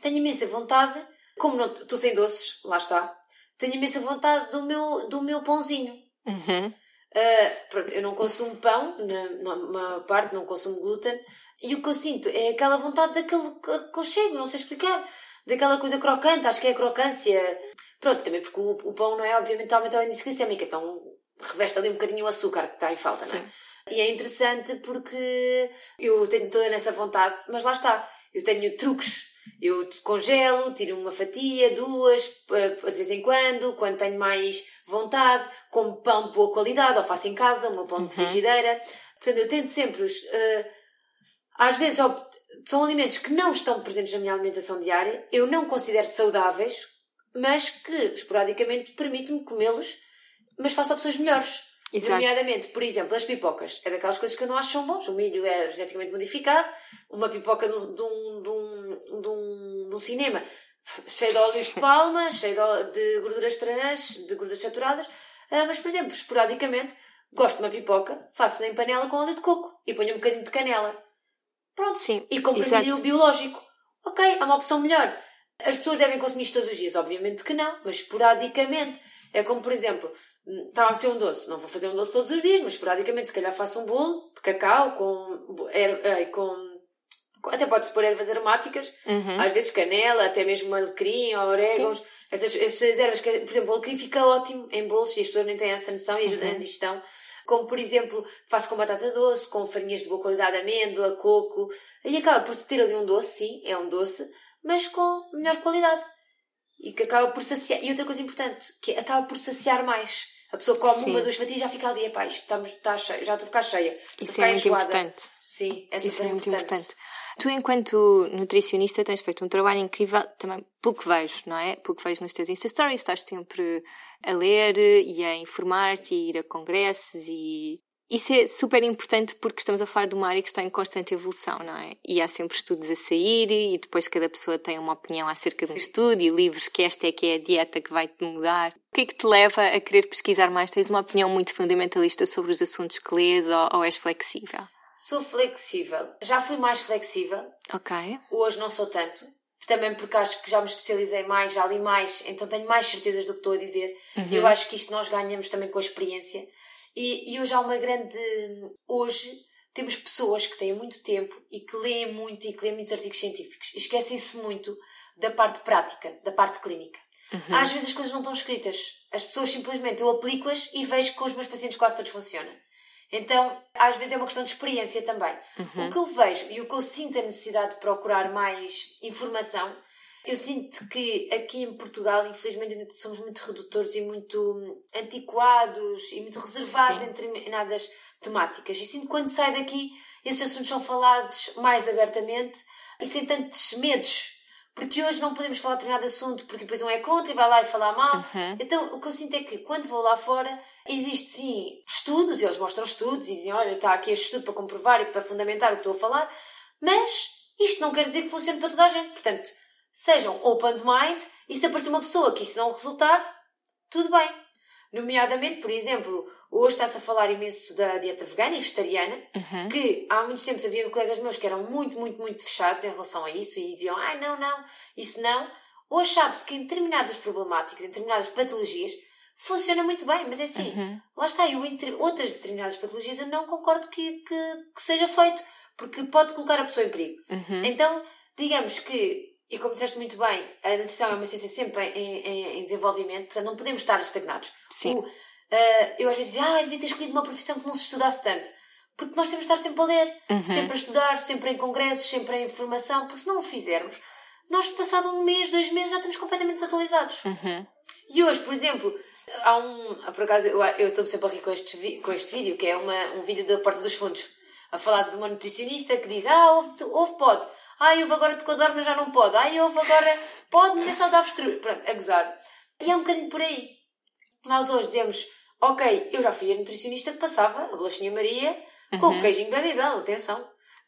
Speaker 2: tenho imensa vontade, como não estou sem doces, lá está, tenho imensa vontade do meu, do meu pãozinho.
Speaker 1: Uhum.
Speaker 2: Uh, pronto, eu não consumo pão, na, na parte não consumo glúten, e o que eu sinto é aquela vontade daquele conchego, não sei explicar daquela coisa crocante, acho que é a crocância. Pronto, também porque o, o pão não é, obviamente, aumenta o índice glicémico, então reveste ali um bocadinho o açúcar que está em falta, Sim. não é? E é interessante porque eu tenho toda nessa vontade, mas lá está, eu tenho truques. Eu congelo, tiro uma fatia, duas, de vez em quando, quando tenho mais vontade, como pão de boa qualidade, ou faço em casa, um pão de uhum. frigideira. Portanto, eu tento sempre, uh, às vezes são alimentos que não estão presentes na minha alimentação diária, eu não considero saudáveis, mas que esporadicamente permite-me comê-los, mas faço opções melhores. Exato. Nomeadamente, por exemplo, as pipocas. É daquelas coisas que eu não acho são bons. O milho é geneticamente modificado. Uma pipoca de um, de um, de um, de um, cinema cheio de óleos de palma, cheio de, gorduras trans, de gorduras saturadas. Uh, mas, por exemplo, esporadicamente, gosto de uma pipoca, faço-la em panela com óleo de coco e ponho um bocadinho de canela. Pronto.
Speaker 1: Sim,
Speaker 2: e compro milho biológico. Ok, é uma opção melhor. As pessoas devem consumir isto todos os dias? Obviamente que não, mas esporadicamente. É como, por exemplo, estava a ser um doce. Não vou fazer um doce todos os dias, mas esporadicamente, se calhar faço um bolo de cacau com, er, com até pode-se pôr ervas aromáticas, uhum. às vezes canela, até mesmo alecrim ou orégãos. Essas, essas ervas, que, por exemplo, o alecrim fica ótimo em bolos e as pessoas nem têm essa noção e ajuda uhum. na digestão. Como, por exemplo, faço com batata doce, com farinhas de boa qualidade, amêndoa, coco. E acaba por se ter ali um doce, sim, é um doce, mas com melhor qualidade. E que acaba por saciar. E outra coisa importante, que acaba por saciar mais. A pessoa come Sim. uma, duas fatias e já fica ali, epá, isto está, está cheio, já estou a ficar cheia.
Speaker 1: Isso é muito enjoada. importante.
Speaker 2: Sim, é Isso é muito importante. importante.
Speaker 1: Tu, enquanto nutricionista, tens feito um trabalho incrível também pelo que vejo, não é? Pelo que vejo nos teus Insta Stories, estás sempre a ler e a informar-te e ir a congressos e isso é super importante porque estamos a falar de uma área que está em constante evolução, não é? E há sempre estudos a sair e depois cada pessoa tem uma opinião acerca de um estudo e livros que esta é que é a dieta que vai te mudar. O que é que te leva a querer pesquisar mais? Tens uma opinião muito fundamentalista sobre os assuntos que lês ou, ou és flexível?
Speaker 2: Sou flexível. Já fui mais flexível.
Speaker 1: Ok.
Speaker 2: Hoje não sou tanto. Também porque acho que já me especializei mais, já li mais, então tenho mais certezas do que estou a dizer. Uhum. Eu acho que isto nós ganhamos também com a experiência. E, e hoje há uma grande. Hoje temos pessoas que têm muito tempo e que leem muito e que leem muitos artigos científicos e esquecem-se muito da parte prática, da parte clínica. Uhum. Às vezes as coisas não estão escritas. As pessoas simplesmente eu aplico-as e vejo que com os meus pacientes quase todos funciona. Então, às vezes é uma questão de experiência também. Uhum. O que eu vejo e o que eu sinto a necessidade de procurar mais informação, eu sinto que aqui em Portugal, infelizmente, ainda somos muito redutores e muito antiquados e muito reservados Sim. em determinadas temáticas. E sinto que quando sai daqui, esses assuntos são falados mais abertamente e sem tantos medos porque hoje não podemos falar de determinado assunto porque depois um é contra e vai lá e falar mal. Uhum. Então o que eu sinto é que quando vou lá fora existe sim estudos, e eles mostram estudos e dizem: olha, está aqui este estudo para comprovar e para fundamentar o que estou a falar, mas isto não quer dizer que funcione para toda a gente. Portanto, sejam open mind e se aparecer uma pessoa que isso não resultar, tudo bem. Nomeadamente, por exemplo, Hoje está-se a falar imenso da dieta vegana e vegetariana, uhum. que há muitos tempos havia colegas meus que eram muito, muito, muito fechados em relação a isso e diziam, ai, ah, não, não, isso não. Hoje sabe-se que em determinadas problemáticas, em determinadas patologias, funciona muito bem, mas é assim, uhum. lá está, eu entre outras determinadas patologias eu não concordo que, que, que seja feito, porque pode colocar a pessoa em perigo. Uhum. Então, digamos que e como disseste muito bem, a nutrição é uma ciência sempre em, em, em desenvolvimento, portanto não podemos estar estagnados.
Speaker 1: Sim.
Speaker 2: O, Uh, eu às vezes dizia, ah, devia ter escolhido uma profissão que não se estudasse tanto. Porque nós temos de estar sempre a ler, uhum. sempre a estudar, sempre em congressos, sempre em informação, porque se não o fizermos, nós passado um mês, dois meses já estamos completamente desatualizados.
Speaker 1: Uhum.
Speaker 2: E hoje, por exemplo, há um. Por acaso, eu, eu estou sempre a rir com este, com este vídeo, que é uma, um vídeo da Porta dos Fundos, a falar de uma nutricionista que diz: Ah, houve, houve pode. Ah, houve agora de codorna já não pode. Ah, houve agora. Pode, mas é só de avestruz. Pronto, a gozar. E é um bocadinho por aí. Nós hoje dizemos Ok, eu já fui a nutricionista que passava a bolachinha Maria uhum. com o queijinho Babybel, atenção.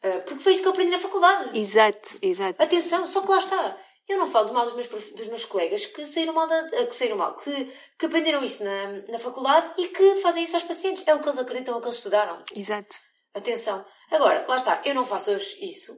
Speaker 2: Uh, porque foi isso que eu aprendi na faculdade.
Speaker 1: Exato, exato.
Speaker 2: Atenção, só que lá está. Eu não falo mal dos meus, dos meus colegas que saíram mal, da, que saíram mal, que, que aprenderam isso na, na faculdade e que fazem isso aos pacientes. É o que eles acreditam, é o que eles estudaram.
Speaker 1: Exato.
Speaker 2: Atenção. Agora, lá está, eu não faço hoje isso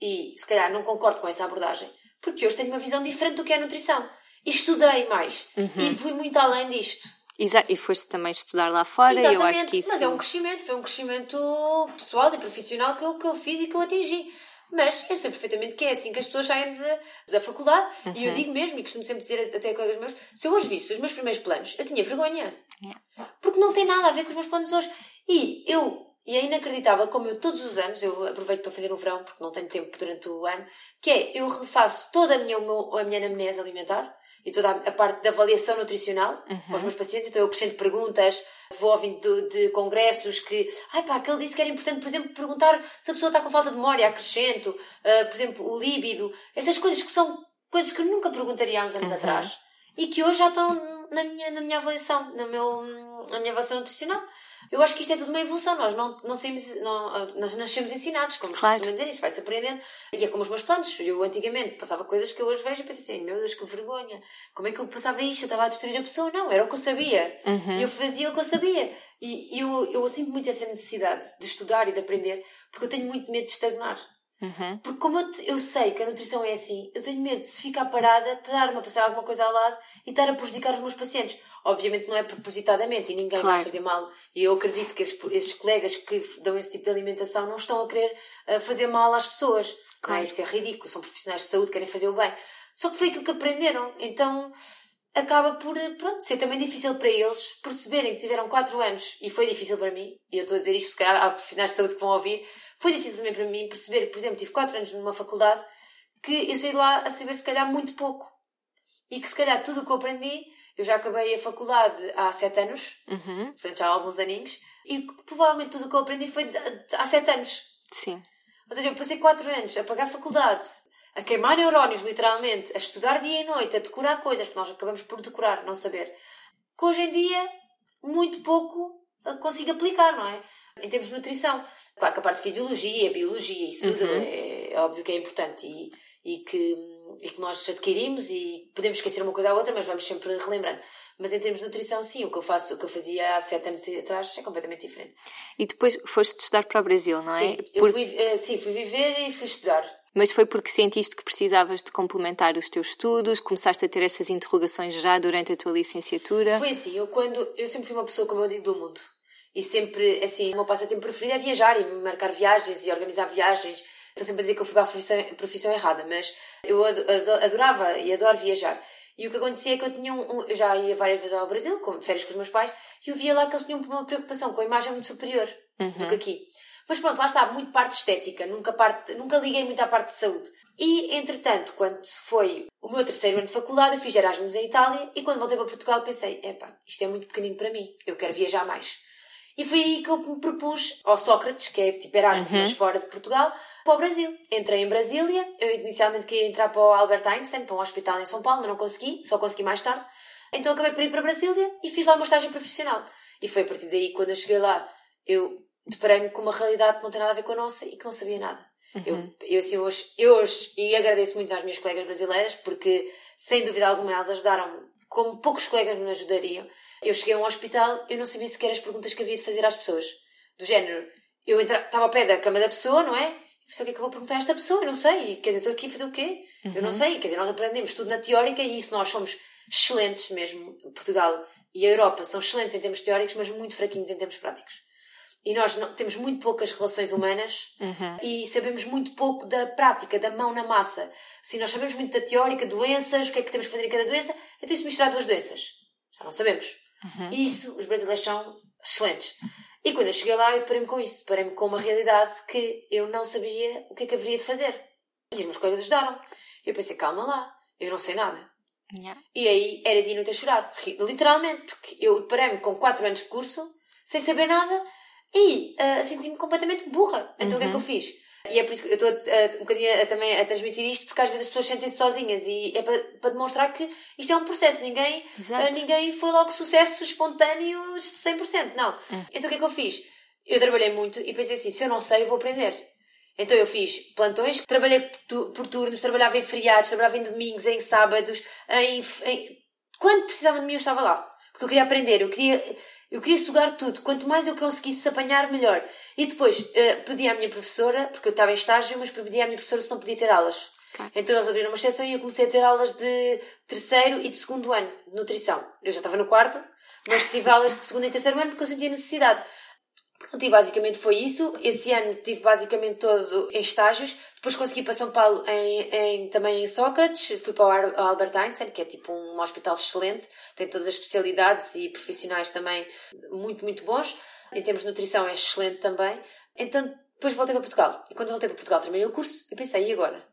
Speaker 2: e se calhar não concordo com essa abordagem, porque hoje tenho uma visão diferente do que é a nutrição. E estudei mais uhum. e fui muito além disto.
Speaker 1: Exato, e foste também estudar lá fora
Speaker 2: Exatamente,
Speaker 1: eu acho que isso...
Speaker 2: mas é um crescimento, foi um crescimento pessoal e profissional que eu, que eu fiz e que eu atingi. Mas eu sei perfeitamente que é assim que as pessoas saem de, da faculdade. Uhum. E eu digo mesmo, e costumo sempre dizer até a colegas meus, se eu hoje visse os meus primeiros planos, eu tinha vergonha.
Speaker 1: Yeah.
Speaker 2: Porque não tem nada a ver com os meus planos hoje. E eu, e é inacreditável como eu todos os anos, eu aproveito para fazer no verão, porque não tenho tempo durante o ano, que é, eu refaço toda a minha, a minha anamnese alimentar, e toda a parte da avaliação nutricional uhum. aos meus pacientes. Então eu acrescento perguntas, vou ouvindo de, de, congressos que, ai pá, aquele disse que era importante, por exemplo, perguntar se a pessoa está com falta de memória, acrescento, uh, por exemplo, o líbido, essas coisas que são coisas que nunca perguntaria há uns anos uhum. atrás. e que hoje já estão na minha, na minha avaliação, no meu, na minha avaliação nutricional. Eu acho que isto é tudo uma evolução. Nós não, não saímos, não, nós nascemos ensinados, como claro. costuma dizer, isto vai-se aprendendo. E é como os meus planos. Eu antigamente passava coisas que eu hoje vejo e pensei assim, meu Deus, que vergonha. Como é que eu passava isto? Eu estava a destruir a pessoa? Não, era o que eu sabia. Uhum. E eu fazia o que eu sabia. E eu, eu sinto muito essa necessidade de estudar e de aprender, porque eu tenho muito medo de estagnar. Uhum. Porque como eu, eu, sei que a nutrição é assim, eu tenho medo de se ficar parada, de dar-me a passar alguma coisa ao lado e estar a prejudicar os meus pacientes. Obviamente não é propositadamente e ninguém claro. vai fazer mal. E eu acredito que esses, esses, colegas que dão esse tipo de alimentação não estão a querer uh, fazer mal às pessoas. Claro. Isso é ridículo. São profissionais de saúde, querem fazer o bem. Só que foi aquilo que aprenderam. Então acaba por, pronto, ser também difícil para eles perceberem que tiveram 4 anos, e foi difícil para mim, e eu estou a dizer isto porque há profissionais de saúde que vão ouvir, foi difícil também para mim perceber, por exemplo, tive 4 anos numa faculdade, que eu saí de lá a saber se calhar muito pouco. E que se calhar tudo o que eu aprendi, eu já acabei a faculdade há 7 anos, uhum. portanto já há alguns aninhos, e provavelmente tudo o que eu aprendi foi há 7 anos. Sim. Ou seja, eu passei 4 anos a pagar a faculdade, a queimar neurónios, literalmente, a estudar dia e noite, a decorar coisas, porque nós acabamos por decorar, não saber, que hoje em dia muito pouco consigo aplicar, não é? Em termos de nutrição. Claro que a parte de fisiologia, biologia, isso tudo uhum. é, é, óbvio que é importante e, e, que, e que nós adquirimos e podemos esquecer uma coisa ou outra, mas vamos sempre relembrando. Mas em termos de nutrição, sim, o que eu faço, o que eu fazia há sete anos atrás é completamente diferente.
Speaker 1: E depois foste estudar para o Brasil, não é?
Speaker 2: Sim, Por... eu fui, uh, sim, fui viver e fui estudar.
Speaker 1: Mas foi porque sentiste que precisavas de complementar os teus estudos? Começaste a ter essas interrogações já durante a tua licenciatura?
Speaker 2: Foi assim, eu quando eu sempre fui uma pessoa, como eu digo, do mundo. E sempre, assim, o meu passatempo preferido é viajar e marcar viagens e organizar viagens. Estou sempre a dizer que eu fui para a profissão, profissão errada, mas eu adorava e adoro viajar. E o que acontecia é que eu tinha um, eu já ia várias vezes ao Brasil, com, de férias com os meus pais, e eu via lá que eles tinham uma preocupação com a imagem muito superior uhum. do que aqui. Mas pronto, lá está, muito parte estética, nunca, parte, nunca liguei muito à parte de saúde. E, entretanto, quando foi o meu terceiro ano de faculdade, eu fiz Erasmus em Itália e quando voltei para Portugal pensei, epá, isto é muito pequenino para mim, eu quero viajar mais. E foi aí que eu me propus ao Sócrates, que é tipo Erasmus, uhum. mas fora de Portugal, para o Brasil. Entrei em Brasília, eu inicialmente queria entrar para o Albert Einstein, para um hospital em São Paulo, mas não consegui, só consegui mais tarde. Então acabei por ir para Brasília e fiz lá uma estágio profissional. E foi a partir daí, quando eu cheguei lá, eu deparei-me com uma realidade que não tem nada a ver com a nossa e que não sabia nada. Uhum. Eu, eu, assim, hoje, eu hoje, e agradeço muito às minhas colegas brasileiras, porque, sem dúvida alguma, elas ajudaram como poucos colegas me ajudariam. Eu cheguei a um hospital, eu não sabia sequer as perguntas que havia de fazer às pessoas. Do género, eu estava ao pé da cama da pessoa, não é? Pensei, o que é que eu vou perguntar a esta pessoa? Eu não sei. Quer dizer, estou aqui a fazer o quê? Uhum. Eu não uhum. sei. Quer dizer, nós aprendemos tudo na teórica e isso nós somos excelentes mesmo. Portugal e a Europa são excelentes em termos teóricos, mas muito fraquinhos em termos práticos e nós não, temos muito poucas relações humanas uhum. e sabemos muito pouco da prática, da mão na massa. Se nós sabemos muito da teórica, doenças, o que é que temos que fazer em cada doença, então isso misturar duas doenças. Já não sabemos. Uhum. Isso, os brasileiros são excelentes. E quando eu cheguei lá, eu deparei-me com isso. Deparei-me com uma realidade que eu não sabia o que é que haveria de fazer. E os meus colegas ajudaram. Eu pensei, calma lá, eu não sei nada. Yeah. E aí era de noite a chorar. Literalmente, porque eu deparei-me com 4 anos de curso, sem saber nada, e uh, senti-me completamente burra. Então uhum. o que é que eu uhum. fiz? E é por isso que eu estou uh, um bocadinho a, também a transmitir isto, porque às vezes as pessoas sentem-se sozinhas e é para, para demonstrar que isto é um processo. Ninguém, uh, ninguém foi logo sucesso espontâneo 100%. Não. Uhum. Então o que é que eu fiz? Eu trabalhei muito e pensei assim: se eu não sei, eu vou aprender. Então eu fiz plantões, trabalhei por turnos, trabalhava em feriados, trabalhava em domingos, em sábados, em, em... quando precisavam de mim eu estava lá. Porque eu queria aprender, eu queria eu queria sugar tudo. Quanto mais eu conseguisse apanhar, melhor. E depois uh, pedi à minha professora, porque eu estava em estágio, mas pedi à minha professora se não podia ter aulas. Okay. Então eles abriram uma exceção e eu comecei a ter aulas de terceiro e de segundo ano de nutrição. Eu já estava no quarto, mas tive aulas de segundo e terceiro ano porque eu sentia necessidade. Pronto, e basicamente foi isso. Esse ano tive basicamente todo em estágios. Depois consegui para São Paulo em, em, também em Sócrates. Fui para o Albert Einstein, que é tipo um hospital excelente. Tem todas as especialidades e profissionais também muito, muito bons. Em termos de nutrição é excelente também. Então depois voltei para Portugal. E quando voltei para Portugal terminei o curso e pensei, e agora?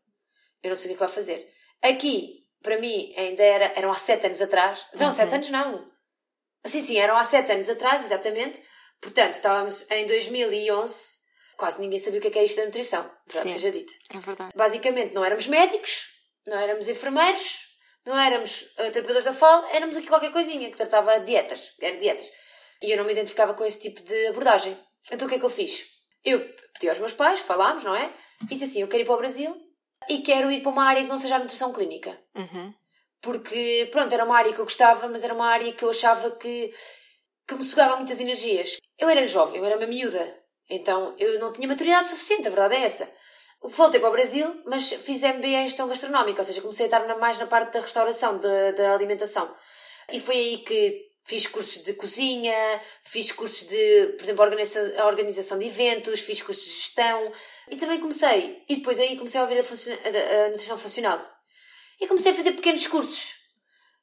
Speaker 2: Eu não sei o que é vai fazer. Aqui, para mim, ainda era, eram há sete anos atrás. Não, uhum. sete anos não. Assim, sim, eram há sete anos atrás, exatamente Portanto, estávamos em 2011, quase ninguém sabia o que é era isto da nutrição, verdade seja dita.
Speaker 1: É verdade.
Speaker 2: Basicamente, não éramos médicos, não éramos enfermeiros, não éramos uh, terapeutas da fala, éramos aqui qualquer coisinha que tratava dietas, era dietas. E eu não me identificava com esse tipo de abordagem. Então o que é que eu fiz? Eu pedi aos meus pais, falámos, não é? E disse assim: eu quero ir para o Brasil e quero ir para uma área que não seja a nutrição clínica.
Speaker 1: Uhum.
Speaker 2: Porque, pronto, era uma área que eu gostava, mas era uma área que eu achava que, que me sugava muitas energias. Eu era jovem, eu era uma miúda. Então eu não tinha maturidade suficiente, a verdade é essa. Voltei para o Brasil, mas fiz MBA em gestão gastronómica, ou seja, comecei a estar mais na parte da restauração, da alimentação. E foi aí que fiz cursos de cozinha, fiz cursos de, por exemplo, organização, organização de eventos, fiz cursos de gestão e também comecei, e depois aí comecei a ouvir a, a, a nutrição funcional. E comecei a fazer pequenos cursos.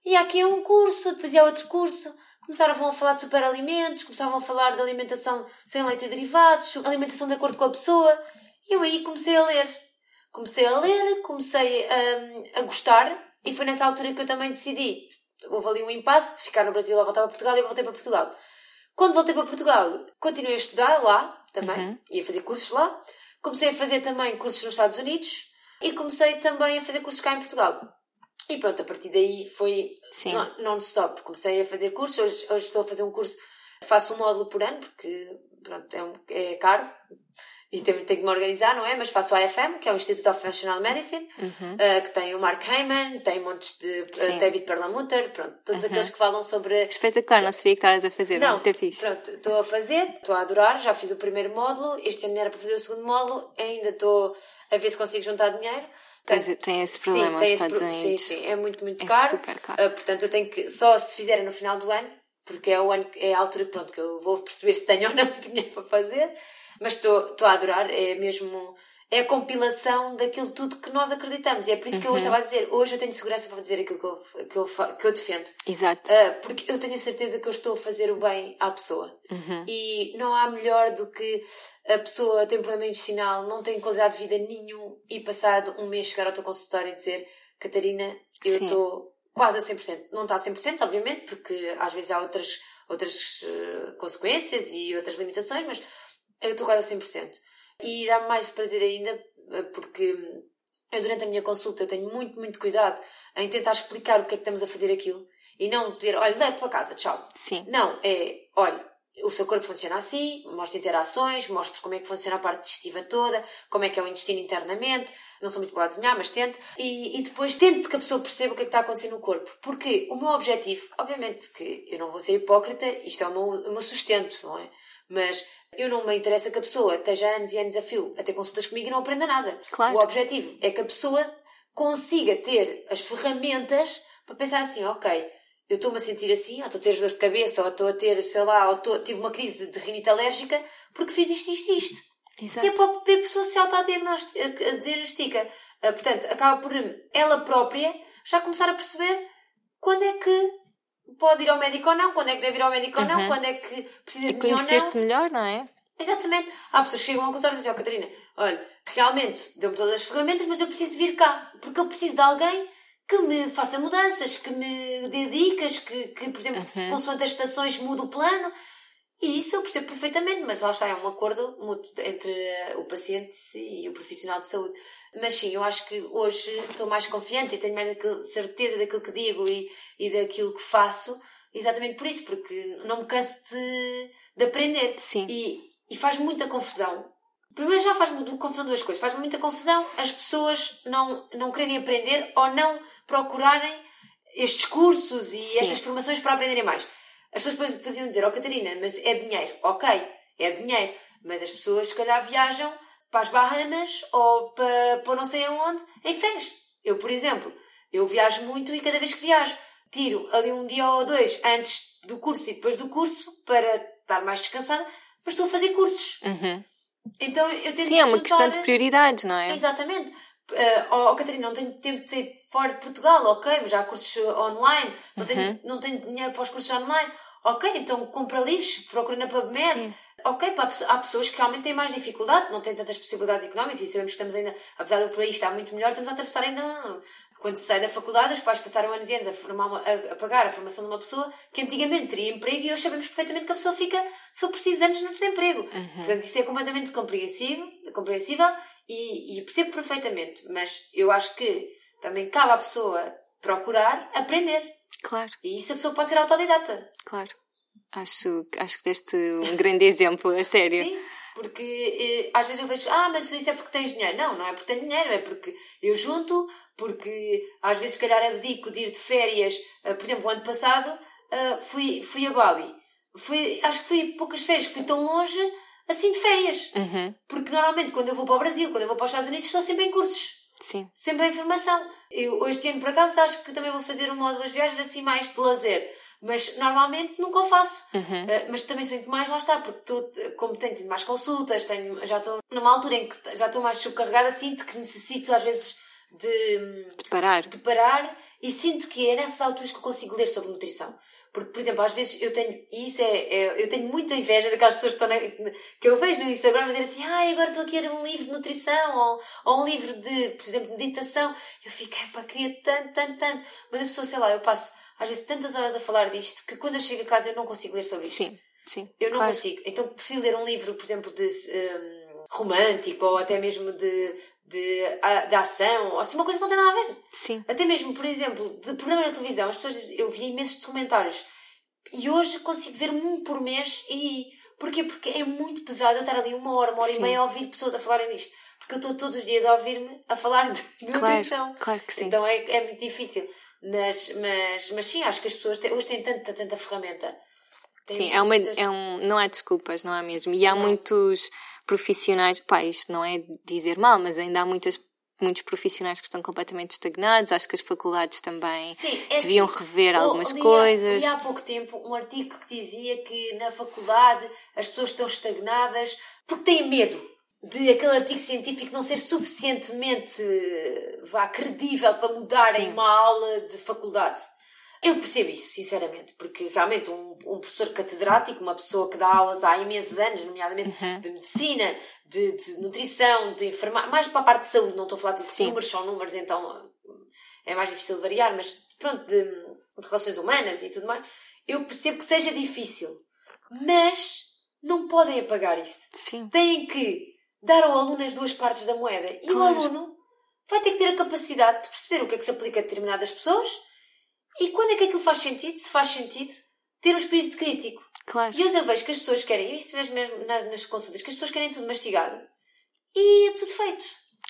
Speaker 2: E aqui é um curso, depois ia outro curso. Começaram a falar de superalimentos, começavam a falar de alimentação sem leite e derivados, alimentação de acordo com a pessoa. E eu aí comecei a ler. Comecei a ler, comecei a, a gostar, e foi nessa altura que eu também decidi. Houve ali um impasse de ficar no Brasil ou voltar para Portugal, e eu voltei para Portugal. Quando voltei para Portugal, continuei a estudar lá também, uhum. ia fazer cursos lá. Comecei a fazer também cursos nos Estados Unidos e comecei também a fazer cursos cá em Portugal. E pronto, a partir daí foi non-stop. Comecei a fazer cursos, hoje, hoje, estou a fazer um curso, faço um módulo por ano, porque pronto, é, um, é caro, e tenho, tenho que me organizar, não é? Mas faço o IFM, que é o Institute of Functional Medicine, uhum. uh, que tem o Mark Heyman, tem montes de uh, David Perlmutter, pronto, todos uhum. aqueles que falam sobre.
Speaker 1: Espetacular, não sabia que estavas a fazer,
Speaker 2: não,
Speaker 1: muito fixe.
Speaker 2: Pronto, estou a fazer, estou a adorar, já fiz o primeiro módulo, este ano era para fazer o segundo módulo, ainda estou a ver se consigo juntar dinheiro.
Speaker 1: Tem, tem esse problema sim, tem Estados Unidos.
Speaker 2: Sim, sim, é muito, muito
Speaker 1: é
Speaker 2: caro.
Speaker 1: super caro.
Speaker 2: Uh, portanto, eu tenho que, só se fizerem no final do ano, porque é, o ano, é a altura pronto, que eu vou perceber se tenho ou não dinheiro para fazer. Mas estou a adorar, é mesmo. É a compilação daquilo tudo que nós acreditamos. E é por isso que eu hoje uhum. estava a dizer: hoje eu tenho segurança para dizer aquilo que eu, que eu, que eu defendo.
Speaker 1: Exato.
Speaker 2: Uh, porque eu tenho a certeza que eu estou a fazer o bem à pessoa.
Speaker 1: Uhum.
Speaker 2: E não há melhor do que a pessoa tem problema intestinal, não tem qualidade de vida nenhum e passado um mês chegar ao teu consultório e dizer: Catarina, eu estou quase a 100%. Não está a 100%, obviamente, porque às vezes há outras, outras uh, consequências e outras limitações, mas eu estou quase a 100%. E dá-me mais prazer ainda eh, porque eu, durante a minha consulta, eu tenho muito, muito cuidado em tentar explicar o que é que estamos a fazer aquilo e não dizer, olha, leve para casa, tchau.
Speaker 1: Sim.
Speaker 2: Não, é, olha, o seu corpo funciona assim, mostra interações, mostra como é que funciona a parte digestiva toda, como é que é o intestino internamente. Não sou muito boa a desenhar, mas tente. E, e depois tente que a pessoa perceba o que é que está a acontecer no corpo. Porque o meu objetivo, obviamente que eu não vou ser hipócrita, isto é o meu, o meu sustento, não é? Mas eu não me interessa que a pessoa esteja anos e anos a fio a ter consultas comigo e não aprenda nada.
Speaker 1: Claro.
Speaker 2: O objetivo é que a pessoa consiga ter as ferramentas para pensar assim, ok, eu estou-me a sentir assim, ou estou a ter dores de cabeça, ou estou a ter, sei lá, ou tive uma crise de rinite alérgica porque fiz isto, isto, isto.
Speaker 1: Exato.
Speaker 2: E a própria pessoa se autodiagnostica. Ah, portanto, acaba por ela própria já começar a perceber quando é que pode ir ao médico ou não, quando é que deve ir ao médico ou não, uhum. quando é que precisa de mim ou não.
Speaker 1: conhecer-se melhor, não é?
Speaker 2: Exatamente. Há pessoas que chegam ao consultório e dizem, oh, Catarina, olha, realmente deu-me todas as ferramentas, mas eu preciso vir cá, porque eu preciso de alguém que me faça mudanças, que me dê dicas, que, que por exemplo, uhum. consoante as estações muda o plano. E isso eu percebo perfeitamente, mas lá está, é um acordo mútuo entre o paciente e o profissional de saúde. Mas sim, eu acho que hoje estou mais confiante e tenho mais certeza daquilo que digo e, e daquilo que faço, exatamente por isso, porque não me canso de, de aprender.
Speaker 1: Sim.
Speaker 2: E, e faz muita confusão. Primeiro já faz confusão duas coisas. Faz muita confusão as pessoas não, não quererem aprender ou não procurarem estes cursos e Sim. essas formações para aprenderem mais. As pessoas podiam dizer, oh Catarina, mas é dinheiro. Ok, é dinheiro. Mas as pessoas, se calhar, viajam para as Bahamas ou para, para não sei aonde em férias. Eu, por exemplo, eu viajo muito e cada vez que viajo tiro ali um dia ou dois antes do curso e depois do curso para estar mais descansada, mas estou a fazer cursos.
Speaker 1: Uhum.
Speaker 2: Então eu tento
Speaker 1: Sim, é uma questão de prioridades, não é?
Speaker 2: Exatamente. Uh, oh, Catarina, não tenho tempo de sair fora de Portugal, ok, mas já há cursos online, não, uhum. tenho, não tenho dinheiro para os cursos online, ok, então compra livros, procura na PubMed. Sim. Ok, há pessoas que realmente têm mais dificuldade, não têm tantas possibilidades económicas e sabemos que estamos ainda, apesar do país estar muito melhor, estamos a atravessar ainda. Quando se sai da faculdade, os pais passaram anos e anos a, formar uma, a, a, pagar a formação de uma pessoa que antigamente teria emprego e hoje sabemos perfeitamente que a pessoa fica, se for preciso, anos no desemprego.
Speaker 1: Uhum.
Speaker 2: Portanto, isso é completamente compreensível, compreensível e, e percebo perfeitamente, mas eu acho que também cabe à pessoa procurar aprender.
Speaker 1: Claro.
Speaker 2: E isso a pessoa pode ser autodidata.
Speaker 1: Claro. Acho, acho que deste um grande exemplo, a sério.
Speaker 2: Sim, porque eh, às vezes eu vejo, ah, mas isso é porque tens dinheiro. Não, não é porque tenho dinheiro, é porque eu junto, porque às vezes se calhar abdico de ir de férias. Uh, por exemplo, o ano passado uh, fui, fui a Bali. Fui, acho que fui poucas férias, que fui tão longe assim de férias.
Speaker 1: Uhum.
Speaker 2: Porque normalmente quando eu vou para o Brasil, quando eu vou para os Estados Unidos, estou sempre em cursos.
Speaker 1: Sim.
Speaker 2: Sempre em formação. Eu este ano, por acaso, acho que também vou fazer uma ou duas viagens assim mais de lazer. Mas normalmente nunca o faço.
Speaker 1: Uhum.
Speaker 2: Uh, mas também sinto mais, lá está, porque estou, como tenho tido mais consultas, tenho, já estou numa altura em que já estou mais subcarregada, sinto que necessito às vezes de,
Speaker 1: de parar.
Speaker 2: de parar e sinto que é nessas alturas que eu consigo ler sobre nutrição. Porque, por exemplo, às vezes eu tenho, e isso é, é eu tenho muita inveja daquelas pessoas que, estão na, que eu vejo no Instagram dizer assim, ai, ah, agora estou aqui a ler um livro de nutrição ou, ou um livro de, por exemplo, meditação. Eu fico, pá, queria tanto, tanto, tanto. Mas a pessoa, sei lá, eu passo às vezes tantas horas a falar disto que quando eu chego a casa eu não consigo ler sobre isto.
Speaker 1: Sim, sim.
Speaker 2: Eu não
Speaker 1: claro.
Speaker 2: consigo. Então prefiro ler um livro, por exemplo, de um, romântico ou até mesmo de, de, de ação, ou assim, uma coisa que não tem nada a ver.
Speaker 1: Sim.
Speaker 2: Até mesmo, por exemplo, de programas de televisão, as pessoas, eu via imensos documentários e hoje consigo ver um por mês e. Porquê? Porque é muito pesado eu estar ali uma hora, uma hora sim. e meia a ouvir pessoas a falarem disto. Porque eu estou todos os dias a ouvir-me a falar de, de
Speaker 1: claro,
Speaker 2: nutrição.
Speaker 1: Claro que sim.
Speaker 2: Então é, é muito difícil. Mas, mas, mas sim, acho que as pessoas têm, hoje têm tanta, tanta ferramenta.
Speaker 1: Têm sim, é uma, muitas... é um, não há desculpas, não há mesmo. E há não. muitos profissionais, pá, isto não é dizer mal, mas ainda há muitas muitos profissionais que estão completamente estagnados. Acho que as faculdades também
Speaker 2: Sim, é
Speaker 1: deviam
Speaker 2: assim,
Speaker 1: rever algumas
Speaker 2: li,
Speaker 1: coisas.
Speaker 2: Li há pouco tempo um artigo que dizia que na faculdade as pessoas estão estagnadas porque têm medo de aquele artigo científico não ser suficientemente vá, credível para mudarem
Speaker 1: Sim.
Speaker 2: uma aula de faculdade. Eu percebo isso, sinceramente, porque realmente um, um, professor catedrático, uma pessoa que dá aulas há imensos anos, nomeadamente
Speaker 1: uhum.
Speaker 2: de medicina, de, de, nutrição, de enfermagem, mais para a parte de saúde, não estou a falar de
Speaker 1: Sim.
Speaker 2: números, são números, então é mais difícil de variar, mas pronto, de, de relações humanas e tudo mais, eu percebo que seja difícil, mas não podem apagar isso.
Speaker 1: Sim.
Speaker 2: Têm que dar ao aluno as duas partes da moeda. E
Speaker 1: Claro.
Speaker 2: o aluno vai ter que ter a capacidade de perceber o que é que se aplica a determinadas pessoas e quando é que aquilo faz sentido, se faz sentido, ter um espírito crítico.
Speaker 1: Claro.
Speaker 2: E hoje eu vejo que as pessoas querem, isso mesmo na- nas consultas, que as pessoas querem tudo mastigado e é tudo feito,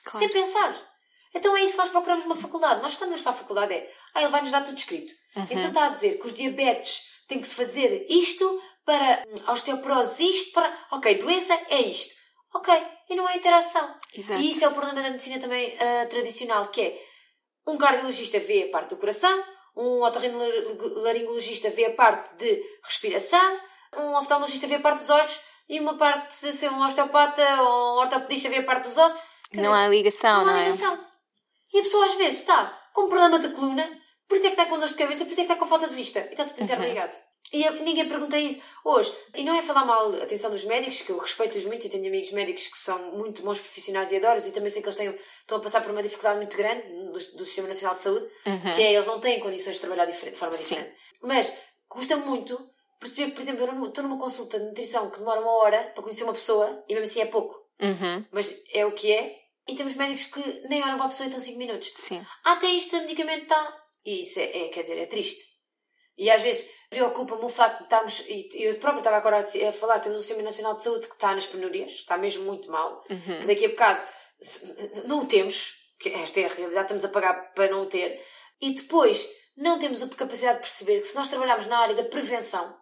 Speaker 1: Claro.
Speaker 2: sem pensar. Então é isso que nós procuramos numa faculdade. Nós, quando vamos para a faculdade, é ah, ele vai-nos dar tudo escrito.
Speaker 1: Uhum.
Speaker 2: Então está a dizer que os diabetes têm que se fazer isto para hum, osteoporose, isto para. Ok, doença é isto. Ok, e não há interação.
Speaker 1: Exato.
Speaker 2: E isso é o problema da medicina também ah, tradicional, que é um cardiologista vê a parte do coração, um otorrinolaringologista vê a parte de respiração, um oftalmologista vê a parte dos olhos e uma parte, se um osteopata ou um ortopedista vê a parte dos ossos.
Speaker 1: Não há ligação,
Speaker 2: não
Speaker 1: não,
Speaker 2: há
Speaker 1: é?
Speaker 2: ligação. E a pessoa às vezes está com um problema de coluna, por isso é que está com dor de cabeça, por isso é que está com falta de vista. E está tudo interligado. E ninguém pergunta isso. Hoje, e não é falar mal, atenção dos médicos, que eu respeito-os muito e tenho amigos médicos que são muito bons profissionais e adoro-os, e também sei que eles têm, estão a passar por uma dificuldade muito grande do, do Sistema Nacional de Saúde, que é eles não têm condições de trabalhar diferente- de forma
Speaker 1: Sim.
Speaker 2: diferente. Mas custa muito perceber que, por exemplo, eu estou numa consulta de nutrição que demora uma hora para conhecer uma pessoa, e mesmo assim é pouco.
Speaker 1: Uhum.
Speaker 2: Mas é o que é. E temos médicos que nem olham para a pessoa e estão 5 minutos.
Speaker 1: Sim.
Speaker 2: Tem isto, o medicamento está. E isso é, é, quer dizer, é triste. E às vezes preocupa-me o facto de estarmos. E eu próprio estava agora a falar temos um Sistema Nacional de Saúde que está nas penúrias, está mesmo muito mal.
Speaker 1: Uhum.
Speaker 2: Que daqui a bocado não o temos, que esta é a realidade, estamos a pagar para não o ter. E depois não temos a capacidade de perceber que se nós trabalharmos na área da prevenção,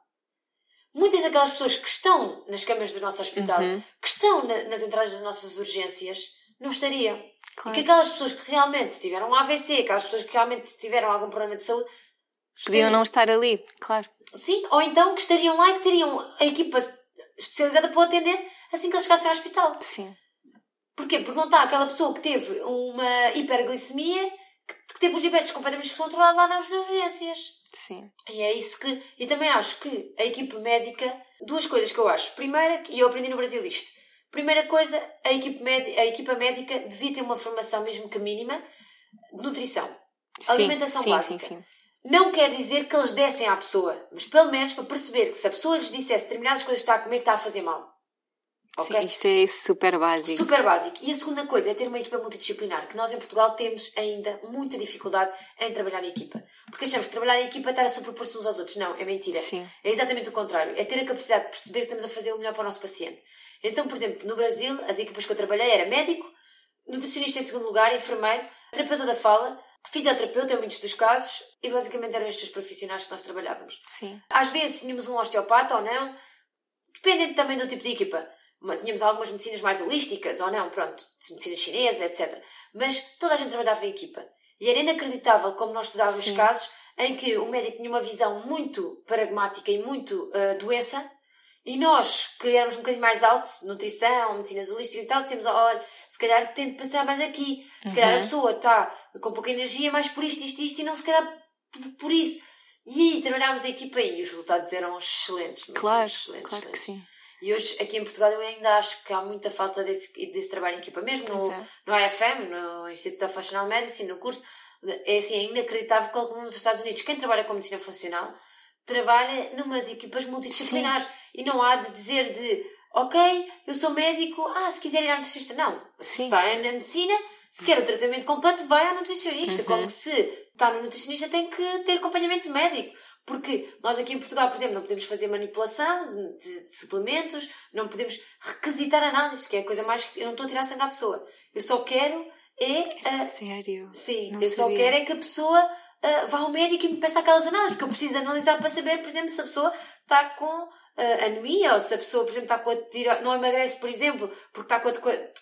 Speaker 2: muitas daquelas pessoas que estão nas câmaras do nosso hospital,
Speaker 1: Uhum.
Speaker 2: que estão na- nas entradas das nossas urgências, não estariam.
Speaker 1: Claro.
Speaker 2: E que aquelas pessoas que realmente tiveram um AVC, aquelas pessoas que realmente tiveram algum problema de saúde,
Speaker 1: Podiam não estar ali, claro.
Speaker 2: Sim, ou então que estariam lá e que teriam a equipa especializada para o atender assim que eles chegassem ao hospital.
Speaker 1: Sim.
Speaker 2: Porquê? Porque não está aquela pessoa que teve uma hiperglicemia, que que teve os diabetes completamente descontrolados lá nas urgências.
Speaker 1: Sim.
Speaker 2: E é isso que. E também acho que a equipe médica. Duas coisas que eu acho. Primeira, e eu aprendi no Brasil isto. Primeira coisa, a, equipe a equipa médica devia ter uma formação, mesmo que mínima, de nutrição.
Speaker 1: Sim,
Speaker 2: Alimentação
Speaker 1: sim,
Speaker 2: básica.
Speaker 1: sim, sim.
Speaker 2: Não quer dizer que eles dessem à pessoa, mas pelo menos para perceber que se a pessoa lhes dissesse determinadas coisas que está a comer, que está a fazer mal. Okay?
Speaker 1: Sim, isto é super básico.
Speaker 2: Super básico. E a segunda coisa é ter uma equipa multidisciplinar, que nós em Portugal temos ainda muita dificuldade em trabalhar em equipa. Porque achamos que trabalhar em equipa é estar a sobrepor-se uns aos outros. Não, é mentira.
Speaker 1: Sim.
Speaker 2: É exatamente o contrário. É ter a capacidade de perceber que estamos a fazer o melhor para o nosso paciente. Então, por exemplo, no Brasil, as equipas que eu trabalhei era médico, nutricionista em segundo lugar, enfermeiro, terapeuta da fala, fisioterapeuta em muitos dos casos, e basicamente eram estes profissionais que nós trabalhávamos.
Speaker 1: Sim.
Speaker 2: Às vezes tínhamos um osteopata ou não, dependendo também do tipo de equipa. Tínhamos algumas medicinas mais holísticas ou não, pronto, medicina chinesa, etc. Mas toda a gente trabalhava em equipa. E era inacreditável como nós estudávamos
Speaker 1: Sim.
Speaker 2: casos em que o médico tinha uma visão muito pragmática e muito uh, doença, e nós, que éramos um bocadinho mais alto, nutrição, medicinas holísticas e tal, dissemos, olha, se calhar tento passar mais aqui. Se calhar a
Speaker 1: Uhum.
Speaker 2: pessoa está com pouca energia, mais por isto, isto, isto, e não se calhar por, isso. E aí trabalhámos a equipa e os resultados eram excelentes.
Speaker 1: Claro,
Speaker 2: excelentes,
Speaker 1: claro que
Speaker 2: excelentes.
Speaker 1: sim.
Speaker 2: E hoje, aqui em Portugal, eu ainda acho que há muita falta desse, desse trabalho em equipa, mesmo no,
Speaker 1: é.
Speaker 2: no IFM, no Instituto of Functional Medicine, no curso. É assim, é inacreditável como nos Estados Unidos, quem trabalha com medicina funcional trabalha numas equipas multidisciplinares. E não há de dizer de, ok, eu sou médico, ah, se quiser ir à nutricionista. Não. Se
Speaker 1: Sim.
Speaker 2: está na medicina, se quer o tratamento completo, vai à nutricionista.
Speaker 1: Uhum.
Speaker 2: Como se está no nutricionista, tem que ter acompanhamento médico. Porque nós aqui em Portugal, por exemplo, não podemos fazer manipulação de, de suplementos, não podemos requisitar análise, que é a coisa mais que eu não estou a tirar sangue à pessoa. Eu só quero é ah,
Speaker 1: Sério?
Speaker 2: Sim,
Speaker 1: Não
Speaker 2: eu só
Speaker 1: sabia.
Speaker 2: quero é que a pessoa ah, vá ao médico e me peça aquelas análises, porque eu preciso analisar para saber, por exemplo, se a pessoa está com ah, anemia, ou se a pessoa, por exemplo, está com a tiroide, não emagrece, por exemplo, porque está com, a,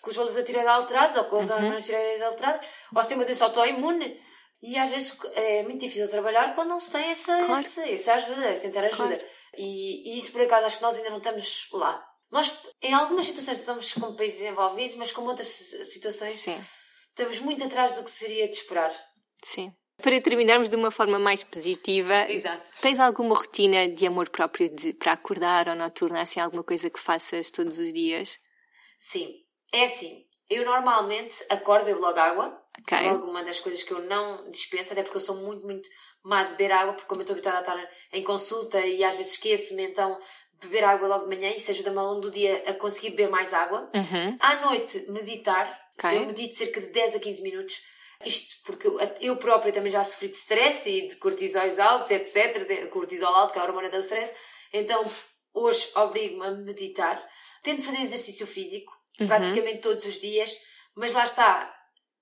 Speaker 2: com, os valores da tiroide alterados, ou com as
Speaker 1: Uhum.
Speaker 2: hormonas tiroides alteradas, ou se tem uma doença autoimune. E às vezes é muito difícil trabalhar quando não se tem essa,
Speaker 1: Claro.
Speaker 2: essa, essa ajuda, essa interajuda.
Speaker 1: Claro.
Speaker 2: E, e isso, por acaso, acho que nós ainda não estamos lá. Nós, em algumas situações, estamos como países desenvolvidos, mas como outras situações,
Speaker 1: Sim,
Speaker 2: estamos muito atrás do que seria de esperar.
Speaker 1: sim. Para terminarmos de uma forma mais positiva,
Speaker 2: Exato.
Speaker 1: tens alguma rotina de amor próprio de, para acordar ou noturna, assim, alguma coisa que faças todos os dias?
Speaker 2: Sim, é assim. Eu normalmente acordo, bebo logo água.
Speaker 1: Ok.
Speaker 2: Logo uma das coisas que eu não dispenso, até porque eu sou muito, muito má de beber água, porque como eu estou habituada a estar em consulta e às vezes esqueço-me, então beber água logo de manhã, isso ajuda-me ao longo do dia a conseguir beber mais água.
Speaker 1: Uhum.
Speaker 2: À noite, meditar.
Speaker 1: Ok.
Speaker 2: Eu medito cerca de 10 a 15 minutos. Isto porque eu, própria também já sofri de stress e de cortisóis altos, etc. Cortisol alto, que é a hormona do stress. Então, hoje obrigo-me a meditar. Tento fazer exercício físico,
Speaker 1: Uhum.
Speaker 2: praticamente todos os dias. Mas lá está,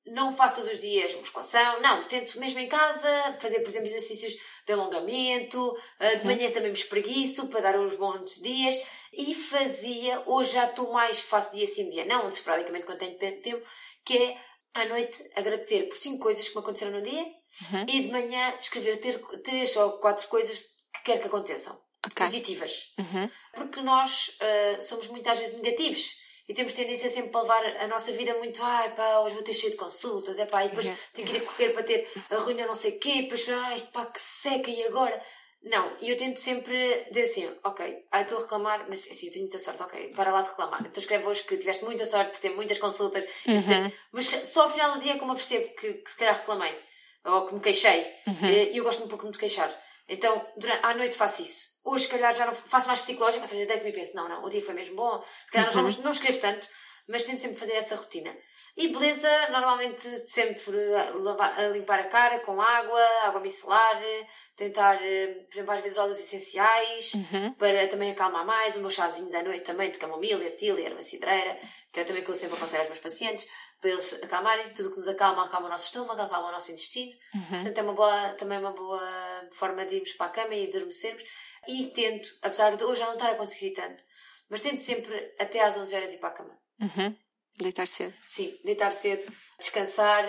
Speaker 2: não faço todos os dias musculação, não. Tento mesmo em casa fazer, por exemplo, exercícios de alongamento. ah, De manhã também me espreguiço para dar uns bons dias. E fazia, hoje já estou mais, faço dia sim, dia não, esporadicamente quando tenho tempo, que é à noite agradecer por cinco coisas que me aconteceram no dia
Speaker 1: Uhum.
Speaker 2: e de manhã escrever ter, três ou quatro coisas que quero que aconteçam.
Speaker 1: Ok.
Speaker 2: Positivas.
Speaker 1: Uhum.
Speaker 2: Porque nós ah, somos muitas vezes negativos. E temos tendência sempre para levar a nossa vida muito, ai pá, hoje vou ter cheio de consultas, é pá, e depois
Speaker 1: Uhum.
Speaker 2: tenho que ir a correr para ter a reunião não sei o quê, depois, ai pá, que seca, e agora? Não, e eu tento sempre dizer assim, ok, ai estou a reclamar, mas assim, eu tenho muita sorte, ok, para lá de reclamar. Então escreve hoje que tiveste muita sorte por ter muitas consultas, por ter- mas só ao final do dia é como eu percebo que, que se calhar reclamei, ou que me queixei, e eu gosto um pouco de me queixar. Então, durante, à noite faço isso. Hoje, se calhar, já não faço mais psicológico, ou seja, deito-me e penso, não, não, o dia foi mesmo bom, se calhar não, não escrevo tanto, mas tento sempre fazer essa rotina. E beleza, normalmente sempre a, limpar a cara com água, água micelar, tentar, por exemplo, às vezes óleos essenciais,
Speaker 1: Uhum.
Speaker 2: para também acalmar mais, o meu chazinho da noite também de camomila, tila, erva cidreira, que é também que eu sempre aconselho aos meus pacientes, para eles acalmarem, tudo que nos acalma, acalma o nosso estômago, acalma o nosso intestino, portanto é uma boa, também uma boa forma de irmos para a cama e adormecermos, e tento, apesar de hoje já não estar a conseguir tanto, mas tento sempre até às 11 horas ir para a cama.
Speaker 1: Uhum. Deitar cedo.
Speaker 2: Sim, deitar cedo, descansar.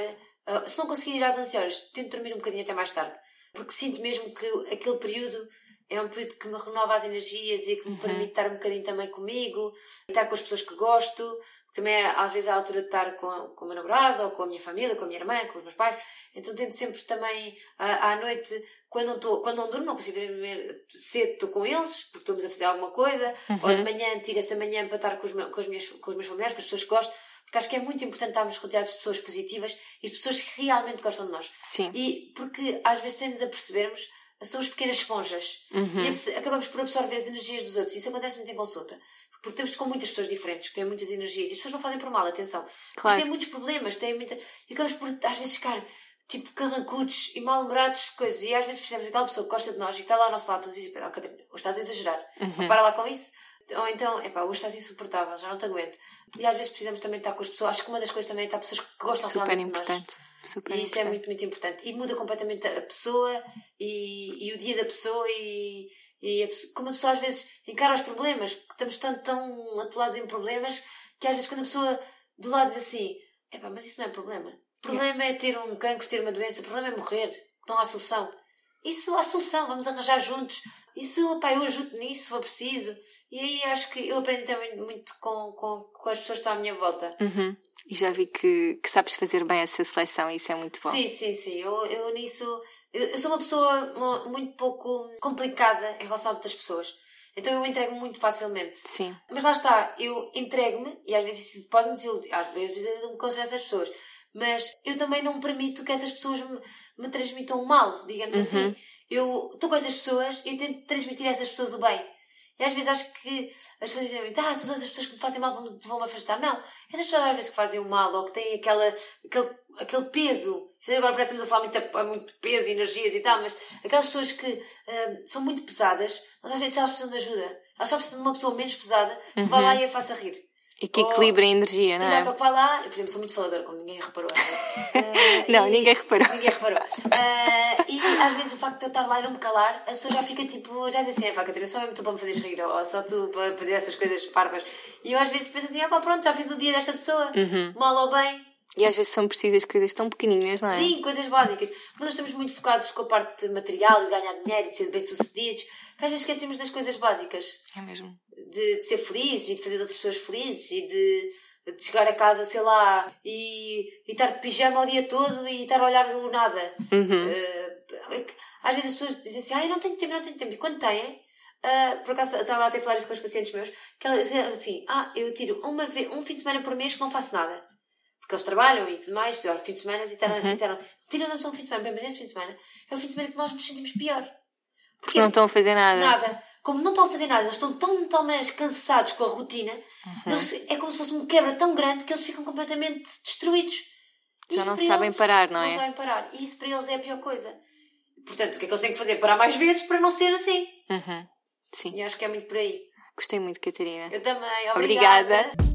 Speaker 2: Ah, se não conseguir ir às 11 horas, tento dormir um bocadinho até mais tarde. Porque sinto mesmo que aquele período é um período que me renova as energias e que me permite estar um bocadinho também comigo, estar com as pessoas que gosto. Também é, às vezes é a altura de estar com, com o meu namorado, ou com a minha família, com a minha irmã, com os meus pais. Então tento sempre também, à, à noite, quando não, estou, quando não durmo, não consigo dormir cedo, estou com eles, porque estamos a fazer alguma coisa. Ou de manhã, tiro essa manhã para estar com os, meus, com, as minhas, com os meus familiares, com as pessoas que gosto. Porque acho que é muito importante estarmos rodeados de pessoas positivas e de pessoas que realmente gostam de nós.
Speaker 1: Sim.
Speaker 2: E porque às vezes, sem nos apercebermos, somos pequenas esponjas.
Speaker 1: Uhum.
Speaker 2: E acabamos por absorver as energias dos outros. Isso acontece muito em consulta. Porque temos com muitas pessoas diferentes, que têm muitas energias, e as pessoas não fazem por mal, atenção.
Speaker 1: Claro.
Speaker 2: Têm muitos problemas, têm muita. E acabamos por, às vezes, ficar tipo carrancudos e mal-humorados de coisas. E às vezes precisamos daquela pessoa que gosta de nós e que está lá ao nosso lado e diz: oh, Catarina, hoje estás a exagerar,
Speaker 1: Uhum.
Speaker 2: para lá com isso. Ou então, epá, hoje estás insuportável, já não te aguento. E às vezes precisamos também estar com as pessoas. Acho que uma das coisas também é estar pessoas que gostam
Speaker 1: Super
Speaker 2: realmente de nós.
Speaker 1: importante. Super
Speaker 2: E isso é muito, muito importante. E muda completamente a pessoa e, e o dia da pessoa e, e como a pessoa às vezes encara os problemas. Estamos tão, tão atolados em problemas que às vezes quando a pessoa do lado diz assim Epá, mas isso não é problema. O problema é ter um cancro, ter uma doença. O problema é morrer. Não há solução. Isso há solução. Vamos arranjar juntos. Isso, pá, eu ajudo nisso se for preciso. E aí acho que eu aprendi também muito com, com, com as pessoas que estão à minha volta.
Speaker 1: Uhum. E já vi que, que sabes fazer bem essa seleção e isso é muito bom.
Speaker 2: Sim, sim, sim. Eu, eu nisso. Eu, eu sou uma pessoa mu- muito pouco complicada em relação às outras pessoas. Então eu entrego muito facilmente.
Speaker 1: Sim.
Speaker 2: Mas lá está, eu entrego-me, e às vezes isso pode-me desiludir, às vezes desiludo-me com certas pessoas, mas eu também não permito que essas pessoas me, me transmitam mal, digamos assim. Eu estou com essas pessoas e tento transmitir a essas pessoas o bem. E às vezes acho que as pessoas dizem, ah, todas as pessoas que me fazem mal vão- vão-me afastar. Não, essas pessoas às vezes que fazem o mal ou que têm aquela, aquele, aquele peso. Isto agora parece que estamos a falar muito, muito peso e energias e tal, mas aquelas pessoas que ah, são muito pesadas, às vezes elas precisam de ajuda. Elas só precisam de uma pessoa menos pesada que vá lá e a faça rir.
Speaker 1: E que equilibra a energia, não é?
Speaker 2: Exato, ou que vai lá, eu, por exemplo, sou muito faladora, como ninguém reparou. né?
Speaker 1: Não,
Speaker 2: e-
Speaker 1: ninguém reparou.
Speaker 2: Ninguém reparou. Ah, e às vezes o facto de eu estar lá e não me calar, a pessoa já fica tipo, já diz assim, é pá, Catarina, só mesmo tu para me fazeres rir, ou só tu para fazer essas coisas parvas. E eu às vezes penso assim, ah pá, pronto, já fiz o dia desta pessoa,
Speaker 1: Uhum.
Speaker 2: mal ou bem.
Speaker 1: E às vezes são precisas coisas tão pequeninas, não é?
Speaker 2: Sim, coisas básicas. Mas nós estamos muito focados com a parte material, de ganhar dinheiro e de ser bem-sucedidos, que às vezes esquecemos das coisas básicas.
Speaker 1: É mesmo.
Speaker 2: De, de ser feliz e de fazer as outras pessoas felizes e de, de chegar a casa, sei lá, e, e estar de pijama o dia todo e estar a olhar o nada.
Speaker 1: Uhum.
Speaker 2: Que às vezes as pessoas dizem assim, ah, eu não tenho tempo, não tenho tempo. E quando têm, ah, por acaso estava até a falar isso com os pacientes meus, que elas diziam assim, ah, eu tiro uma vez, um fim de semana por mês que não faço nada. Porque eles trabalham e tudo mais, ao fim de semana, e disseram,
Speaker 1: Uhum.
Speaker 2: disseram tiram-nos um fim de semana, bem, mas esse fim de semana é o fim de semana que nós nos sentimos pior.
Speaker 1: Porque não estão a fazer nada.
Speaker 2: Nada. Como não estão a fazer nada, eles estão tão, tão mais cansados com a rotina,
Speaker 1: Uhum.
Speaker 2: eles- é como se fosse um quebra tão grande que eles ficam completamente destruídos.
Speaker 1: Já
Speaker 2: isso
Speaker 1: não sabem
Speaker 2: eles-
Speaker 1: parar, não é?
Speaker 2: Não sabem parar. E isso para eles é a pior coisa. Portanto, o que é que eles têm que fazer? Parar mais vezes para não ser assim.
Speaker 1: Uhum. Sim.
Speaker 2: E acho que é muito por aí.
Speaker 1: Gostei muito, Catarina.
Speaker 2: Eu também.
Speaker 1: Obrigada.
Speaker 2: Obrigada.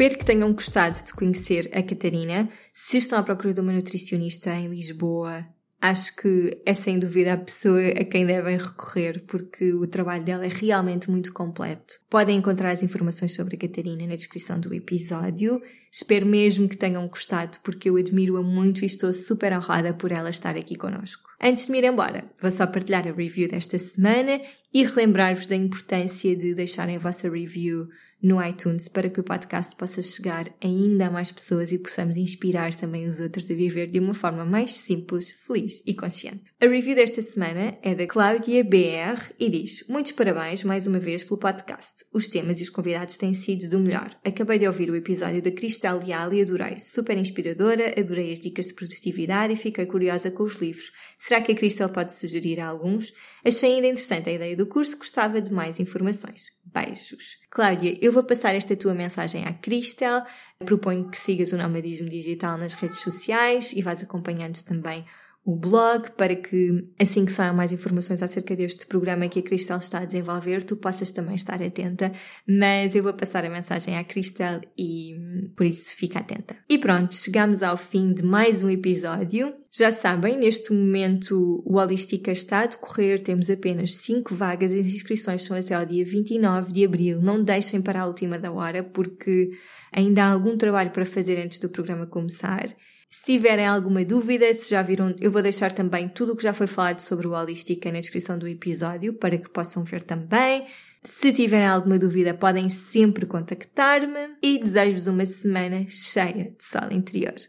Speaker 1: Espero que tenham gostado de conhecer a Catarina. Se estão à procura de uma nutricionista em Lisboa, acho que é sem dúvida a pessoa a quem devem recorrer, porque o trabalho dela é realmente muito completo. Podem encontrar as informações sobre a Catarina na descrição do episódio. Espero mesmo que tenham gostado, porque eu admiro-a muito e estou super honrada por ela estar aqui connosco. Antes de me ir embora, vou só partilhar a review desta semana e relembrar-vos da importância de deixarem a vossa review no iTunes para que o podcast possa chegar ainda a mais pessoas e possamos inspirar também os outros a viver de uma forma mais simples, feliz e consciente. A review desta semana é da Cláudia BR e diz: Muitos parabéns mais uma vez pelo podcast. Os temas e os convidados têm sido do melhor. Acabei de ouvir o episódio da Cristal Leal e adorei. Super inspiradora, adorei as dicas de produtividade e fiquei curiosa com os livros. Será que a Cristal pode sugerir alguns? Achei ainda interessante a ideia do curso, gostava de mais informações. Beijos. Cláudia, eu vou passar esta tua mensagem à Cristel. Proponho que sigas o Nomadismo Digital nas redes sociais e vás acompanhando também o blog para que, assim que saiam mais informações acerca deste programa que a Cristel está a desenvolver, tu possas também estar atenta. Mas eu vou passar a mensagem à Cristel e por isso fica atenta. E pronto, chegamos ao fim de mais um episódio. Já sabem, neste momento o Holística está a decorrer, temos apenas 5 vagas, as inscrições são até ao dia 29 de abril. Não deixem para a última da hora, porque ainda há algum trabalho para fazer antes do programa começar. Se tiverem alguma dúvida, se já viram, eu vou deixar também tudo o que já foi falado sobre o Holística na descrição do episódio para que possam ver também. Se tiverem alguma dúvida, podem sempre contactar-me e desejo-vos uma semana cheia de sol interior.